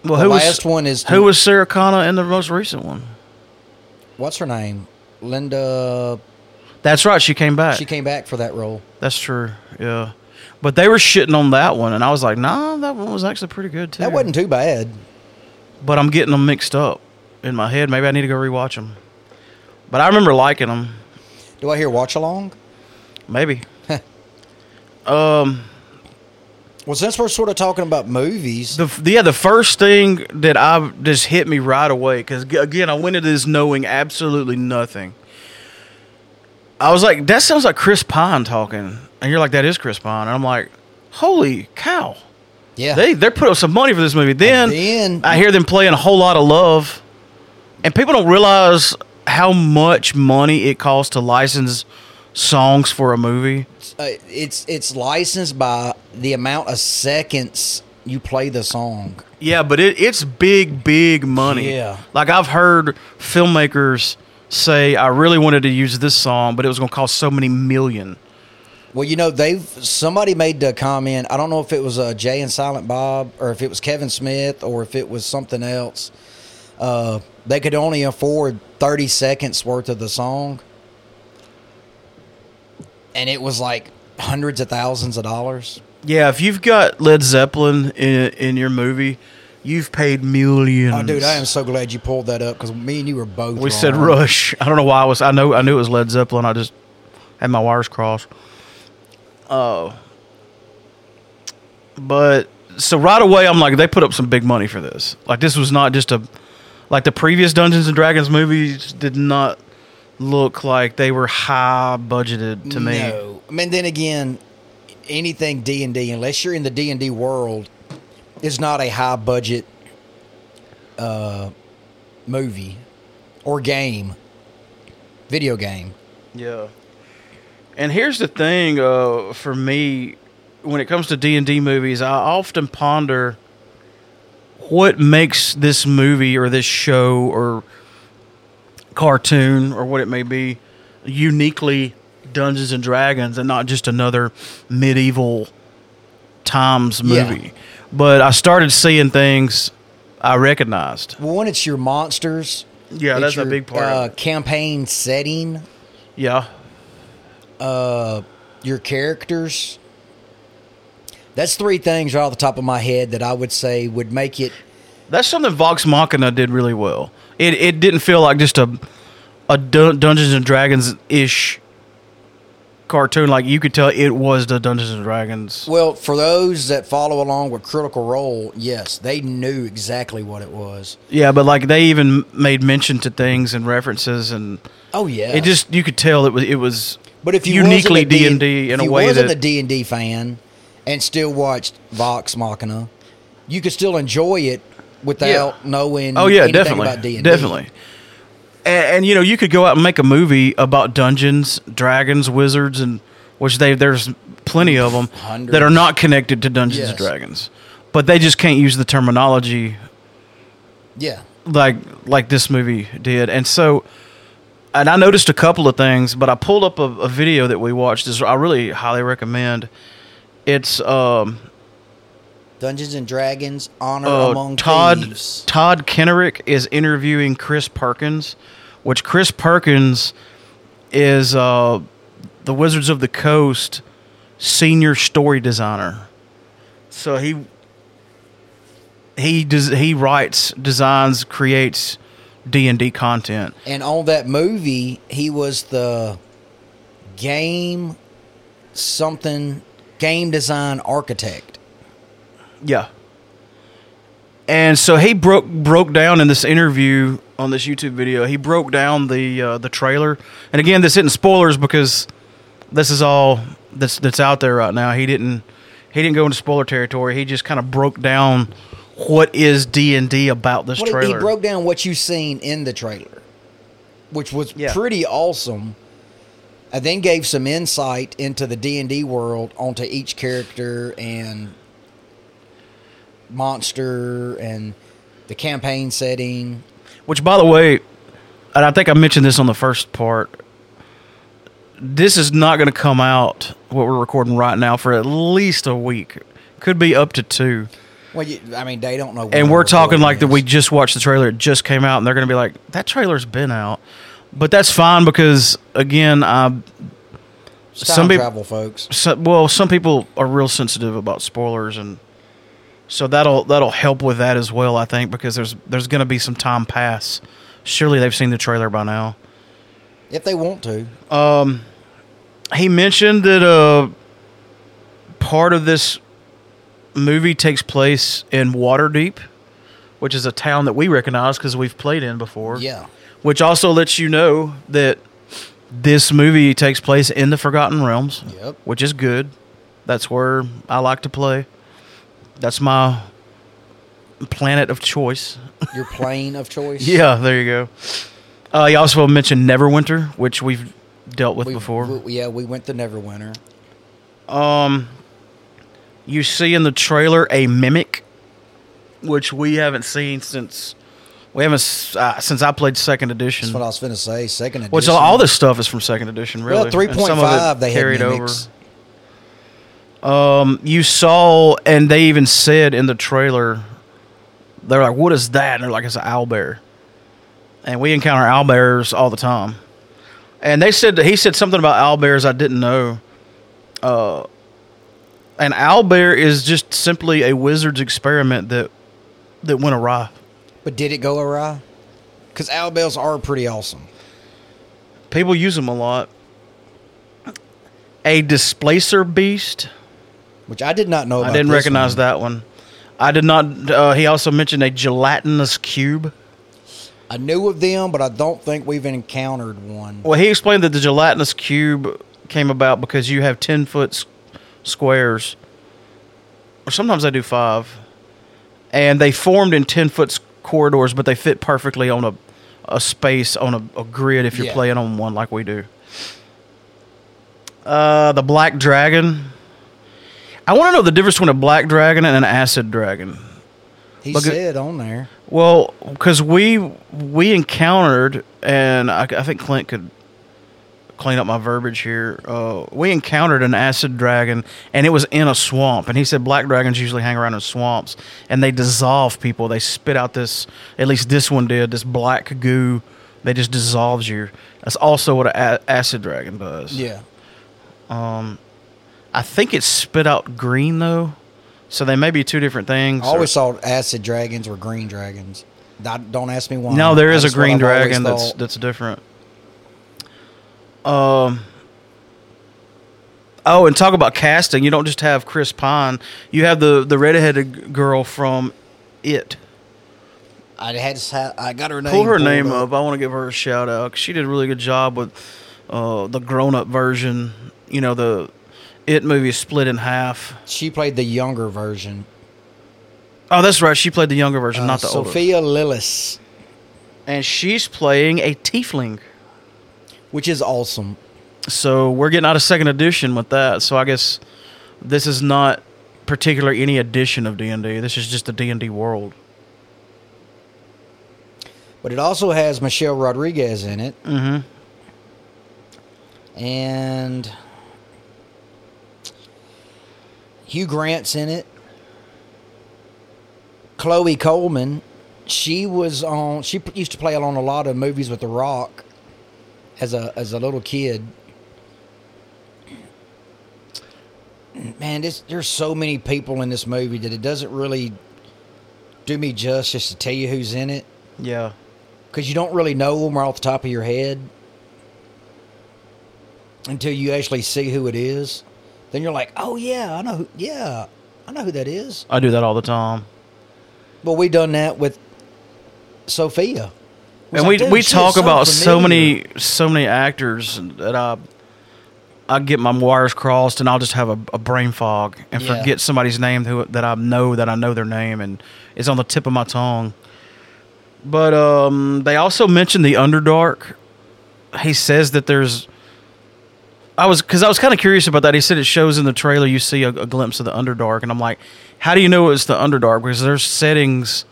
well, the who was last one is who was Sarah Connor in the most recent one? what's her name? Linda. That's right. She came back. She came back for that role. That's true. Yeah, but they were shitting on that one, and I was like, Nah, that one was actually pretty good too. That wasn't too bad. but I'm getting them mixed up in my head. Maybe I need to go rewatch them. But I remember liking them. Do I hear watch along? Maybe. um, Well, since we're sort of talking about movies, the yeah, the first thing that I just hit me right away because again, I went into this knowing absolutely nothing. I was like, "That sounds like Chris Pine talking," and you're like, "That is Chris Pine," and I'm like, "Holy cow!" yeah, They they're putting up some money for this movie. Then, then- I hear them playing a whole lot of love, and people don't realize how much money it costs to license songs for a movie. Uh, it's it's licensed by the amount of seconds you play the song. Yeah, but it, it's big, big money. Yeah. like I've heard filmmakers say, "I really wanted to use this song, but it was going to cost so many million. Well, you know, they've somebody made the comment. I don't know if it was uh, Jay and Silent Bob, or if it was Kevin Smith, or if it was something else. Uh, they could only afford thirty seconds worth of the song, and it was like hundreds of thousands of dollars. Yeah, if you've got Led Zeppelin in in your movie, you've paid millions. Oh, dude, I am so glad you pulled that up because me and you were both. We said. Rush. I don't know why I was. I know. I knew it was Led Zeppelin. I just had my wires crossed. Oh, but so right away, I'm like, they put up some big money for this. Like this was not just a like the previous Dungeons and Dragons movies did not look like they were high budgeted to me. No, I mean then again, anything D and D, unless you're in the D and D world, is not a high budget uh, movie or game, video game. Yeah. And here's the thing uh, for me when it comes to D&D movies, I often ponder what makes this movie or this show or cartoon or what it may be uniquely Dungeons and Dragons and not just another medieval times Yeah. movie. But I started seeing things I recognized. Well, one, it's your monsters. Yeah, that's a big part of Uh, campaign setting, Yeah. uh, your characters. That's three things right off the top of my head that I would say would make it. That's something Vox Machina did really well. It it didn't feel like just a a Dun- Dungeons and Dragons ish cartoon. Like you could tell it was the Dungeons and Dragons. Well, for those that follow along with Critical Role, yes, they knew exactly what it was. Yeah, but like they even made mention to things and references, and Oh yeah, it just you could tell it was it was. But if you uniquely wasn't a D and D in if a you way wasn't that a D and D fan and still watched Vox Machina, you could still enjoy it without knowing. Oh yeah, anything definitely, about D&D. definitely. And, and you know, you could go out and make a movie about dungeons, dragons, wizards, and which they there's plenty of them Hundreds. that are not connected to Dungeons and Dragons, but they just can't use the terminology Yeah, like like this movie did. And so and I noticed a couple of things, but I pulled up a, a video that we watched. Is I really highly recommend. It's um, Dungeons and Dragons: Honor uh, Among Todd Thieves. Todd Kenreck is interviewing Chris Perkins, which Chris Perkins is uh, the Wizards of the Coast senior story designer. So he he does he writes, designs, creates D and D content. And on that movie, he was the game something game design architect. Yeah. And so he broke broke down in this interview on this YouTube video. He broke down the uh, the trailer, and again, this isn't spoilers because this is all that's that's out there right now. He didn't he didn't go into spoiler territory. He just kind of broke down what is D and D about this Well, trailer. he broke down what you've seen in the trailer, which was Yeah. pretty awesome. And then gave some insight into the D and D world onto each character and monster and the campaign setting. Which, by the way, and I think I mentioned this on the first part. This is not going to come out what we're recording right now for at least a week. Could be up to two. Well, you, I mean, they don't know. and we're talking like that. we just watched the trailer it just came out and they're going to be like that trailer's been out but that's fine because again I, some time peop- travel, folks. so, well some people are real sensitive about spoilers and so that'll that'll help with that as well i think because there's there's going to be some time pass surely they've seen the trailer by now If they want to, he mentioned that uh part of this movie takes place in Waterdeep, which is a town that we recognize because we've played in before. yeah. Which also lets you know that this movie takes place in the Forgotten Realms. Yep. Which is good. That's where I like to play. That's my planet of choice. Your plane of choice. [LAUGHS] Yeah, there you go. Uh, he also mentioned Neverwinter, which we've dealt with we, before. we- yeah, we went to Neverwinter. Um, you see in the trailer a mimic, which we haven't seen since we haven't uh, since I played second edition. That's what I was going to say. Second edition. Which all, this stuff is from second edition, really. Well, three point some of it five. They had carried over. Um, you saw, and they even said in the trailer, they're like, "What is that?" And they're like, "It's an owl bear," And we encounter owl bears all the time. And they said he said something about owl bears I didn't know. Uh, an owl bear is just simply a wizard's experiment that that went awry. But did it go awry? Because owlbears are pretty awesome. People use them a lot. A displacer beast. Which I did not know. About I didn't recognize one. that one. I did not. Uh, he also mentioned a gelatinous cube. I knew of them, but I don't think we've encountered one. Well, he explained that the gelatinous cube came about because you have ten foot squares, or sometimes they do five, and they formed in ten foot corridors, but they fit perfectly on a a space on a, a grid if you're Yeah. playing on one like we do. Uh, the black dragon. I want to know the difference between a black dragon and an acid dragon. He Look at- said on there. Well, because we we encountered, and I, I think Clint could clean up my verbiage here. Uh, we encountered an acid dragon, and it was in a swamp. And he said black dragons usually hang around in swamps, and they dissolve people. They spit out this. At least this one did. This black goo. They just dissolves you. That's also what an a- acid dragon does. Yeah. I think it spit out green though, so they may be two different things. I or- always thought acid dragons were green dragons. Don't ask me why. No, there is a That's what green dragon that's that's different. Um. Oh, and talk about casting. You don't just have Chris Pine. You have the the redheaded girl from It. I had to I got her name. Pull her name up. I want to give her a shout out 'cause she did a really good job with uh, the grown up version. You know the It movie is split in half. She played the younger version. Oh, that's right. She played the younger version, Uh, not the older. Sophia Lillis, And she's playing a tiefling. which is awesome. So we're getting out of second edition with that. So I guess this is not particularly any edition of D and D. This is just the D and D world. But it also has Michelle Rodriguez in it. Mm-hmm. and Hugh Grant's in it. Chloe Coleman, she was on. She used to play on a lot of movies with The Rock as a as a little kid. Man, this, there's so many people in this movie that it doesn't really do me justice to tell you who's in it Yeah. because you don't really know them right off the top of your head until you actually see who it is. Then you're like, oh yeah, I know. Who, yeah, I know who that is. I do that all the time. But we done that with Sophia. And like, we we talk so about so many so many actors that I I get my wires crossed and I'll just have a, a brain fog and Yeah. forget somebody's name who that I know that I know their name and it's on the tip of my tongue. But um, they also mentioned the Underdark. He says that there's. I was because I was kind of curious about that. He said it shows in the trailer you see a, a glimpse of the Underdark, and I'm like, how do you know it's the Underdark? Because there's settings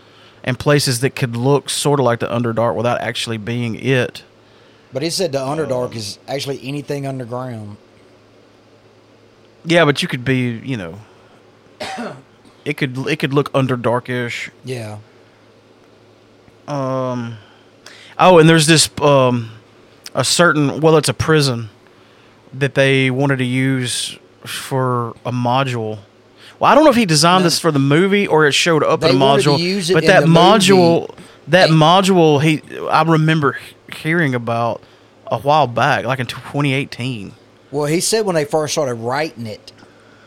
and places that could look sort of like the Underdark without actually being it. But he said the Underdark is actually anything underground. Yeah, but you could be, you know, [COUGHS] it could it could look Underdarkish. Yeah. Um, oh, and there's this um, a certain well, it's a prison that they wanted to use for a module. Well, I don't know if he designed No. this for the movie or it showed up They in a module. but that module, movie. that They- module, he I remember hearing about a while back, like in 2018. Well, he said when they first started writing it,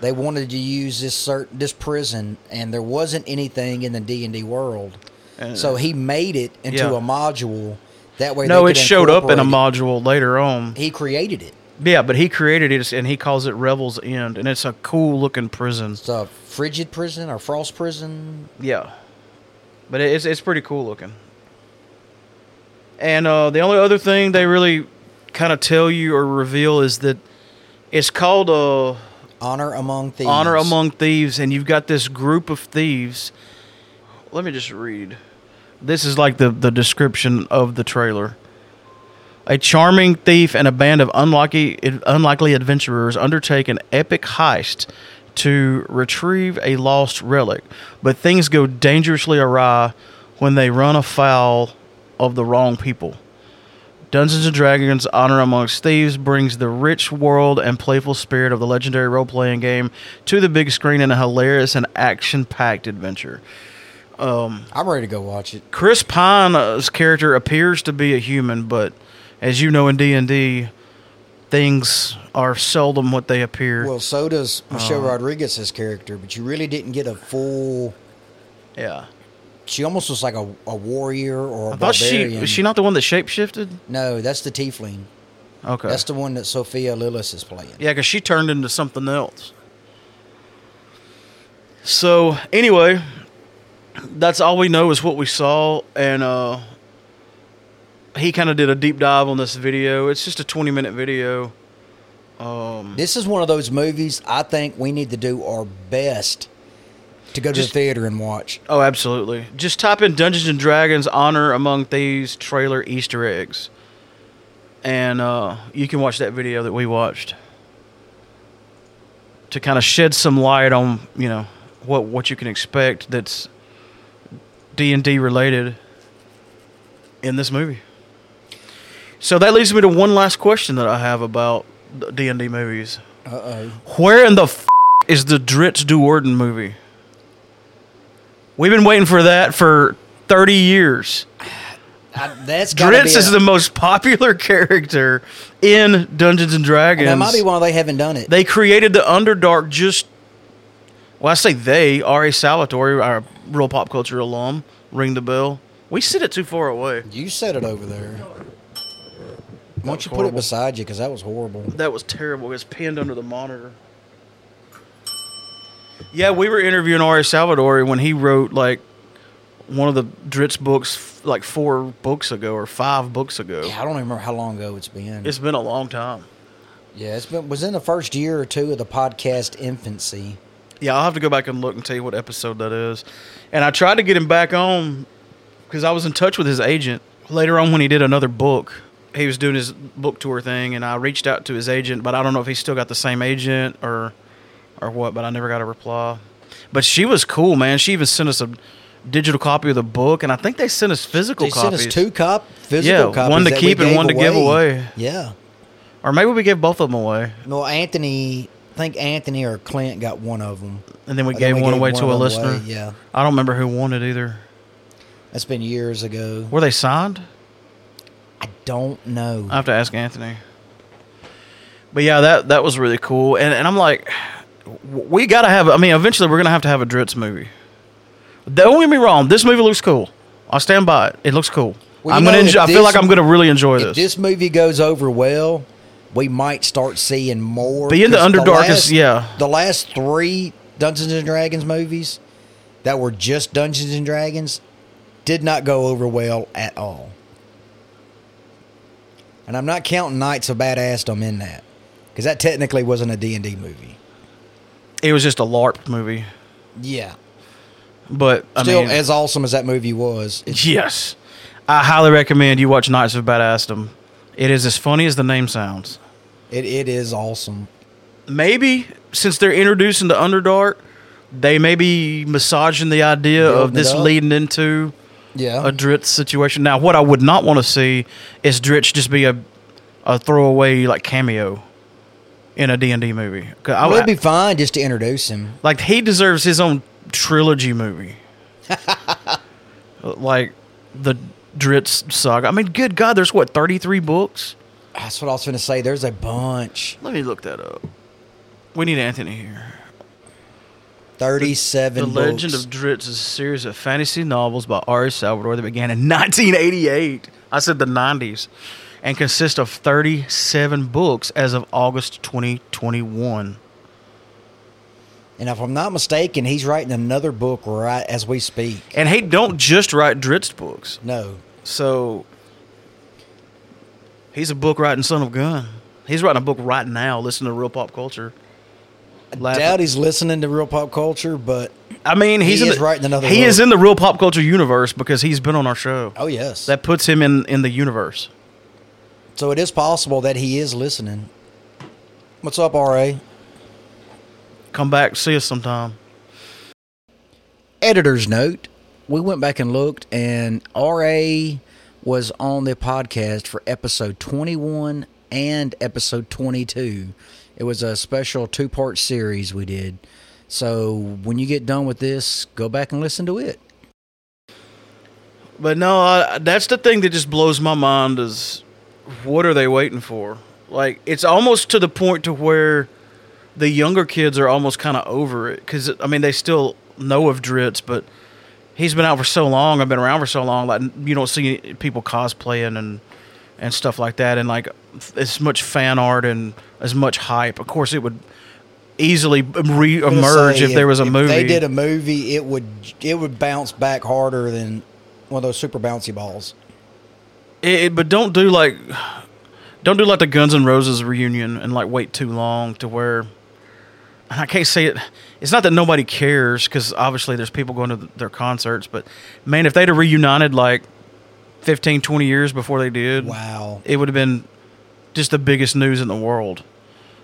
they wanted to use this certain this prison, and there wasn't anything in the D and D world. Uh, So he made it into Yeah. a module. That way, no, it showed up in a module later on. He created it. Yeah, but he created it and he calls it Revel's End, and it's a cool looking prison. It's a frigid prison or frost prison. Yeah, but it's it's pretty cool looking. And uh, the only other thing they really kind of tell you or reveal is that it's called uh, Honor among thieves. Honor Among Thieves, and you've got this group of thieves. Let me just read. This is like the, the description of the trailer. A charming thief and a band of unlucky, unlikely adventurers undertake an epic heist to retrieve a lost relic, but things go dangerously awry when they run afoul of the wrong people. Dungeons and Dragons Honor Amongst Thieves brings the rich world and playful spirit of the legendary role playing game to the big screen in a hilarious and action packed adventure. Um, I'm ready to go watch it. Chris Pine's character appears to be a human, but as you know in D and D, things are seldom what they appear. Well, so does Michelle Uh. Rodriguez's character, but you really didn't get a full. yeah, She almost was like a, a warrior or a I thought she barbarian. was she not the one that shapeshifted. No, that's the tiefling. Okay, That's the one that Sophia Lillis is playing. Yeah, because she turned into something else. So anyway, that's all we know is what we saw, and uh, he kind of did a deep dive on this video. It's just a twenty minute video. Um, This is one of those movies I think we need to do our best to go to Just- the theater and watch. oh, absolutely. Just type in Dungeons and Dragons Honor Among Thieves trailer Easter eggs, and uh, you can watch that video that we watched to kind of shed some light on you know what what you can expect that's D and D related in this movie. So that leads me to one last question that I have about D and D movies. Uh oh. Where in the f- is the Drizzt Do'Urden movie? We've been waiting for that for thirty years. [SIGHS] That's gotta Drizzt be is the most popular [LAUGHS] character in Dungeons and Dragons. That might be why they haven't done it. They created the Underdark just. Well, I say they. R.A. Salvatore, our real pop culture alum, ring the bell. We sit it too far away. you said it over there. Why don't was you put it beside you? Because that was horrible. That was terrible. It's pinned under the monitor. Yeah, we were interviewing R.A. Salvatore when he wrote like one of the Drizzt books, like four books ago or five books ago. Yeah, I don't even remember how long ago it's been. It's been a long time. yeah, it's been was in the first year or two of the podcast infancy. Yeah, I'll have to go back and look and tell you what episode that is. And I tried to get him back on because I was in touch with his agent later on when he did another book. He was doing his book tour thing, and I reached out to his agent, but I don't know if he still got the same agent or or what. But I never got a reply. But she was cool, man. She even sent us a digital copy of the book, and I think they sent us physical They copies. sent us two cop physical Yeah, copies. one to keep and one to give away. Yeah. or maybe we gave both of them away, Well, Anthony, I think Anthony or Clint got one of them. and then we uh, gave then we one gave away one to a listener. away, yeah. I don't remember who won it either. That's been years ago. Were they signed? I don't know. I have to ask Anthony. But yeah, that that was really cool, and and I'm like, we gotta have. I mean, eventually we're gonna have to have a Drizzt movie. Don't get me wrong. This movie looks cool. I'll stand by it. It looks cool. Well, I'm know, gonna. Enjoy, I feel like I'm gonna really enjoy if this. this movie goes over well, we might start seeing more. Being the Underdark is- last- yeah. The last three Dungeons and Dragons movies that were just Dungeons and Dragons did not go over well at all. And I'm not counting Knights of Badassdom in that because that technically wasn't a D and D movie. it was just a LARP movie, Yeah, but I still mean, as awesome as that movie was. It's, yes, I highly recommend you watch Knights of Badassdom. It is as funny as the name sounds. it, it is awesome. maybe since they're introducing the Underdark, they may be massaging the idea of Building it this leading into Yeah, a Drizzt situation. Now, what I would not want to see is Drizzt just be a a throwaway like cameo in a D and D movie. 'Cause I well, it'd would be fine just to introduce him. like he deserves his own trilogy movie, [LAUGHS] like the Drizzt saga. I mean, good God, there's what thirty three books. That's what I was going to say. There's a bunch. Let me look that up. We need Anthony here. 37 The Legend books. of Drizzt is a series of fantasy novels by R. Salvatore that began in [LAUGHS] 1988. I said the 90s. And consists of 37 books as of August 2021. and if I'm not mistaken, he's writing another book right as we speak. And he don't just write Drizzt books. No. So he's a book writing son of gun. He's writing a book right now. Listen to real pop culture. I Laughing. doubt he's listening to real pop culture, but I mean, he's He in is the, writing another He is in the real pop culture universe because he's been on our show. oh, yes. That puts him in in the universe. so it is possible that he is listening. What's up, RA? Come back, see us sometime. Editor's note we went back and looked, and RA was on the podcast for episode 21 and episode 22. It was a special two part series we did. So when you get done with this, go back and listen to it. But no, I, that's the thing that just blows my mind is what are they waiting for? Like it's almost to the point to where the younger kids are almost kind of over it because I mean they still know of Drizzt, but he's been out for so long. I've been around for so long. Like you don't see people cosplaying and and stuff like that, and like as much fan art and as much hype. Of course, it would easily re-emerge Say, if there was a movie. they did a movie, it would it would bounce back harder than one of those super bouncy balls. It, it- but don't do like don't do like the Guns N' Roses reunion and like wait too long to where and I can't say it. It's not that nobody cares because obviously there's people going to th- their concerts, but man, if they'd have reunited like 15, 20 years before they did, Wow. it would have been just the biggest news in the world.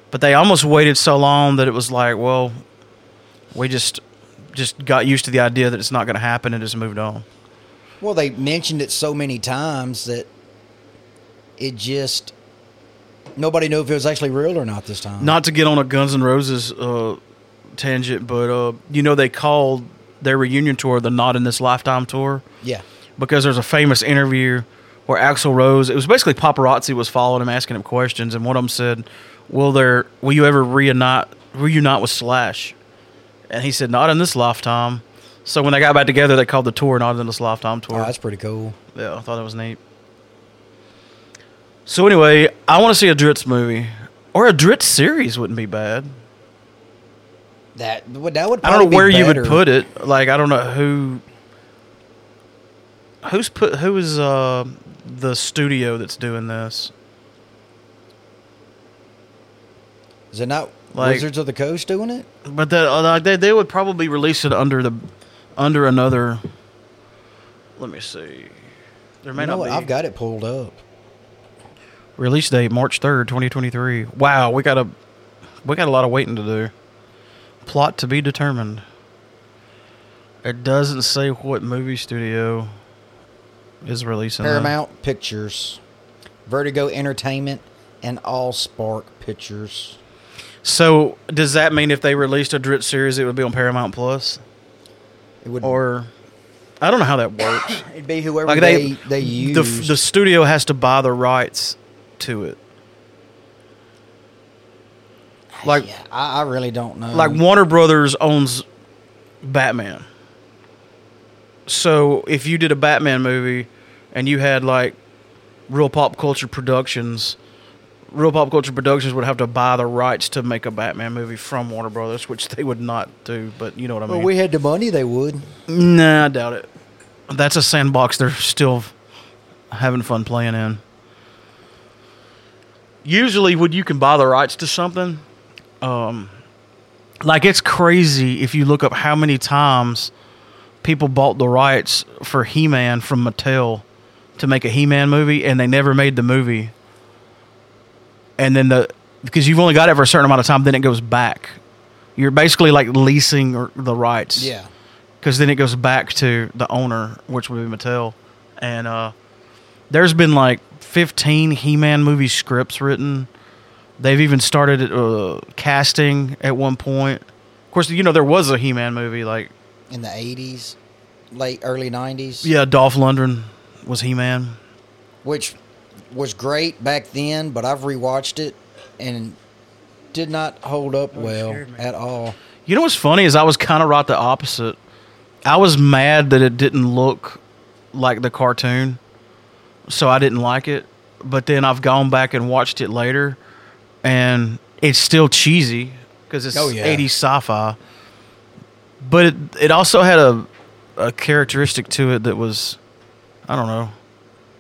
But they almost waited so long that it was like, well, we just just got used to the idea that it's not going to happen and just moved on. Well, they mentioned it so many times that it just nobody knew if it was actually real or not this time. Not to get on a Guns N' Roses uh, tangent, but uh, you know they called their reunion tour the Not in This Lifetime tour Yeah. because there's a famous interview where Axl Rose. It was basically paparazzi was following him, asking him questions, and one of them said, "Will there? Will you ever reunite reunite with Slash?" And he said, "Not in this lifetime." So when they got back together, they called the tour "Not in This Lifetime" Oh, tour. that's pretty cool. Yeah, I thought that was neat. So anyway, I want to see a Drizzt movie or a Drizzt series wouldn't be bad. That would that would. I don't know where you would put it. Like I don't know who who's put who is uh the studio that's doing this. Is it not Like- Wizards of the Coast doing it? But that uh, like, they they would probably release it under the under another. Let me see. There may You know not what? be. I've got it pulled up. Release date March third, twenty twenty three. Wow, we got a we got a lot of waiting to do. Plot to be determined. It doesn't say what movie studio is releasing. that. Paramount Pictures, Vertigo Entertainment, and All Spark Pictures. So does that mean if they released a Drizzt series, it would be on Paramount Plus, It would or I don't know how that [COUGHS] works. it'd be whoever like they they they, use. the the studio has to buy the rights to it. Ah, like Yeah, I, I really don't know. like Warner Brothers owns Batman. So if you did a Batman movie and you had like Real Pop Culture Productions, Real Pop Culture Productions would have to buy the rights to make a Batman movie from Warner Brothers, which they would not do, but you know what I well, mean. we had the money, they would. Nah, I doubt it. That's a sandbox they're still having fun playing in. Usually, when you can buy the rights to something, um, like it's crazy if you look up how many times people bought the rights for He Man from Mattel to make a He Man movie, and they never made the movie. And then the because you've only got it for a certain amount of time, then it goes back. You're basically like leasing the rights Yeah. because then it goes back to the owner, which would be Mattel. And uh, there's been like 15 He-Man movie scripts written. They've even started uh, casting at one point. Of course, you know there was a He-Man movie. Like, In the 80s, late, early 90s. yeah, Dolph Lundgren was He-Man. Which was great back then, but I've rewatched it and did not hold up well scared at all. You know what's funny is I was kind of right the opposite. I was mad that it didn't look like the cartoon, so I didn't like it. But then I've gone back and watched it later, and it's still cheesy because it's Oh, yeah. 80s sci-fi. But it it also had a a characteristic to it that was I don't know.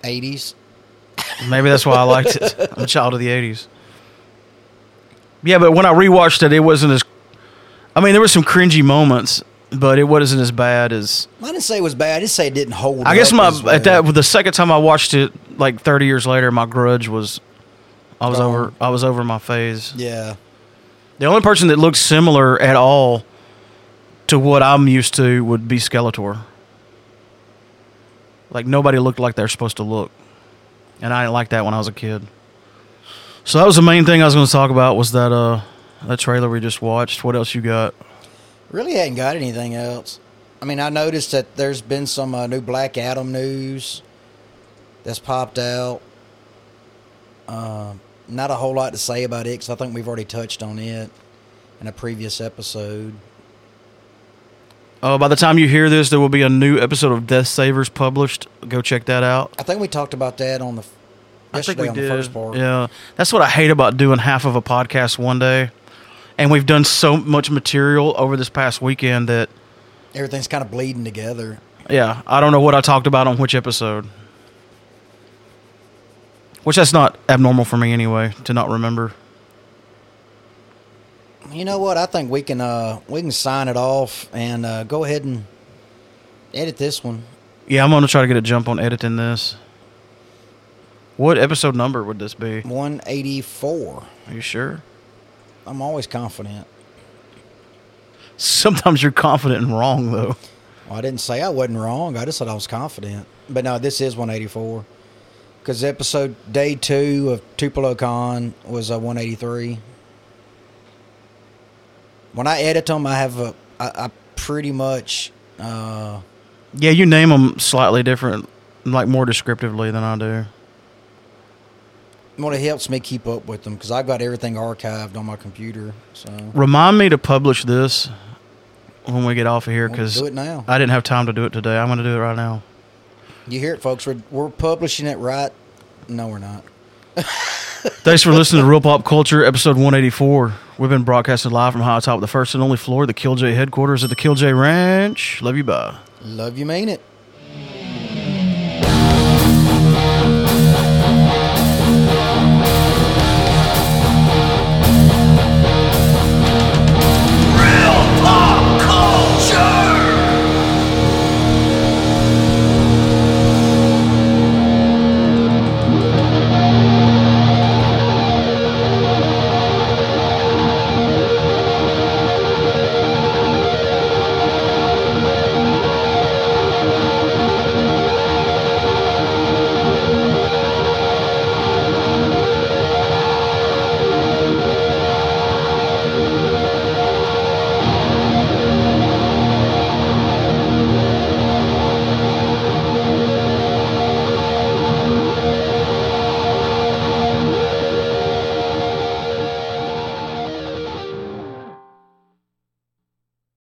80s. Maybe that's why I liked it. [LAUGHS] I'm a child of the 80s. Yeah, but when I rewatched it, it wasn't as. I mean, there were some cringy moments, but it wasn't as bad as. I didn't say it was bad. I just say it didn't hold I guess my well. at that the second time I watched it, like 30 years later, my grudge was. I was over. I was over my phase. Yeah. The only person that looks similar at all to what I'm used to would be Skeletor. Like nobody looked like they're supposed to look, and I didn't like that when I was a kid. So that was the main thing I was going to talk about was that uh that trailer we just watched. What else you got? Really hadn't got anything else. I mean, I noticed that there's been some uh, new Black Adam news that's popped out. Um, not a whole lot to say about it because I think we've already touched on it in a previous episode. Uh, by the time you hear this, there will be a new episode of Death Savers published. Go check that out. I think we talked about that on the f- yesterday on the first part. Yeah, that's what I hate about doing half of a podcast one day. And we've done so much material over this past weekend that Everything's kind of bleeding together. Yeah, I don't know what I talked about on which episode. Which that's not abnormal for me anyway to not remember. You know what? I think we can uh, we can sign it off and uh, go ahead and edit this one. Yeah, I'm gonna try to get a jump on editing this. What episode number would this be? 184. Are you sure? I'm always confident. Sometimes you're confident and wrong though. Well, I didn't say I wasn't wrong. I just said I was confident. But no, this is 184. Because episode day two of Tupelo Con was a 183. When I edit them, I have a, I, I pretty much, uh, Yeah, you name them slightly different, like more descriptively than I do. well, it helps me keep up with them because I've got everything archived on my computer. So Remind me to publish this when we get off of here because do it now. I didn't have time to do it today. I'm gonna do it right now. you hear it, folks. We're, we're publishing it right. No, we're not. [LAUGHS] Thanks for listening to Real Pop Culture, episode 184. We've been broadcasting live from high atop the first and only floor the Killj headquarters at the Killj Ranch. Love you, bye. Love you, mean it.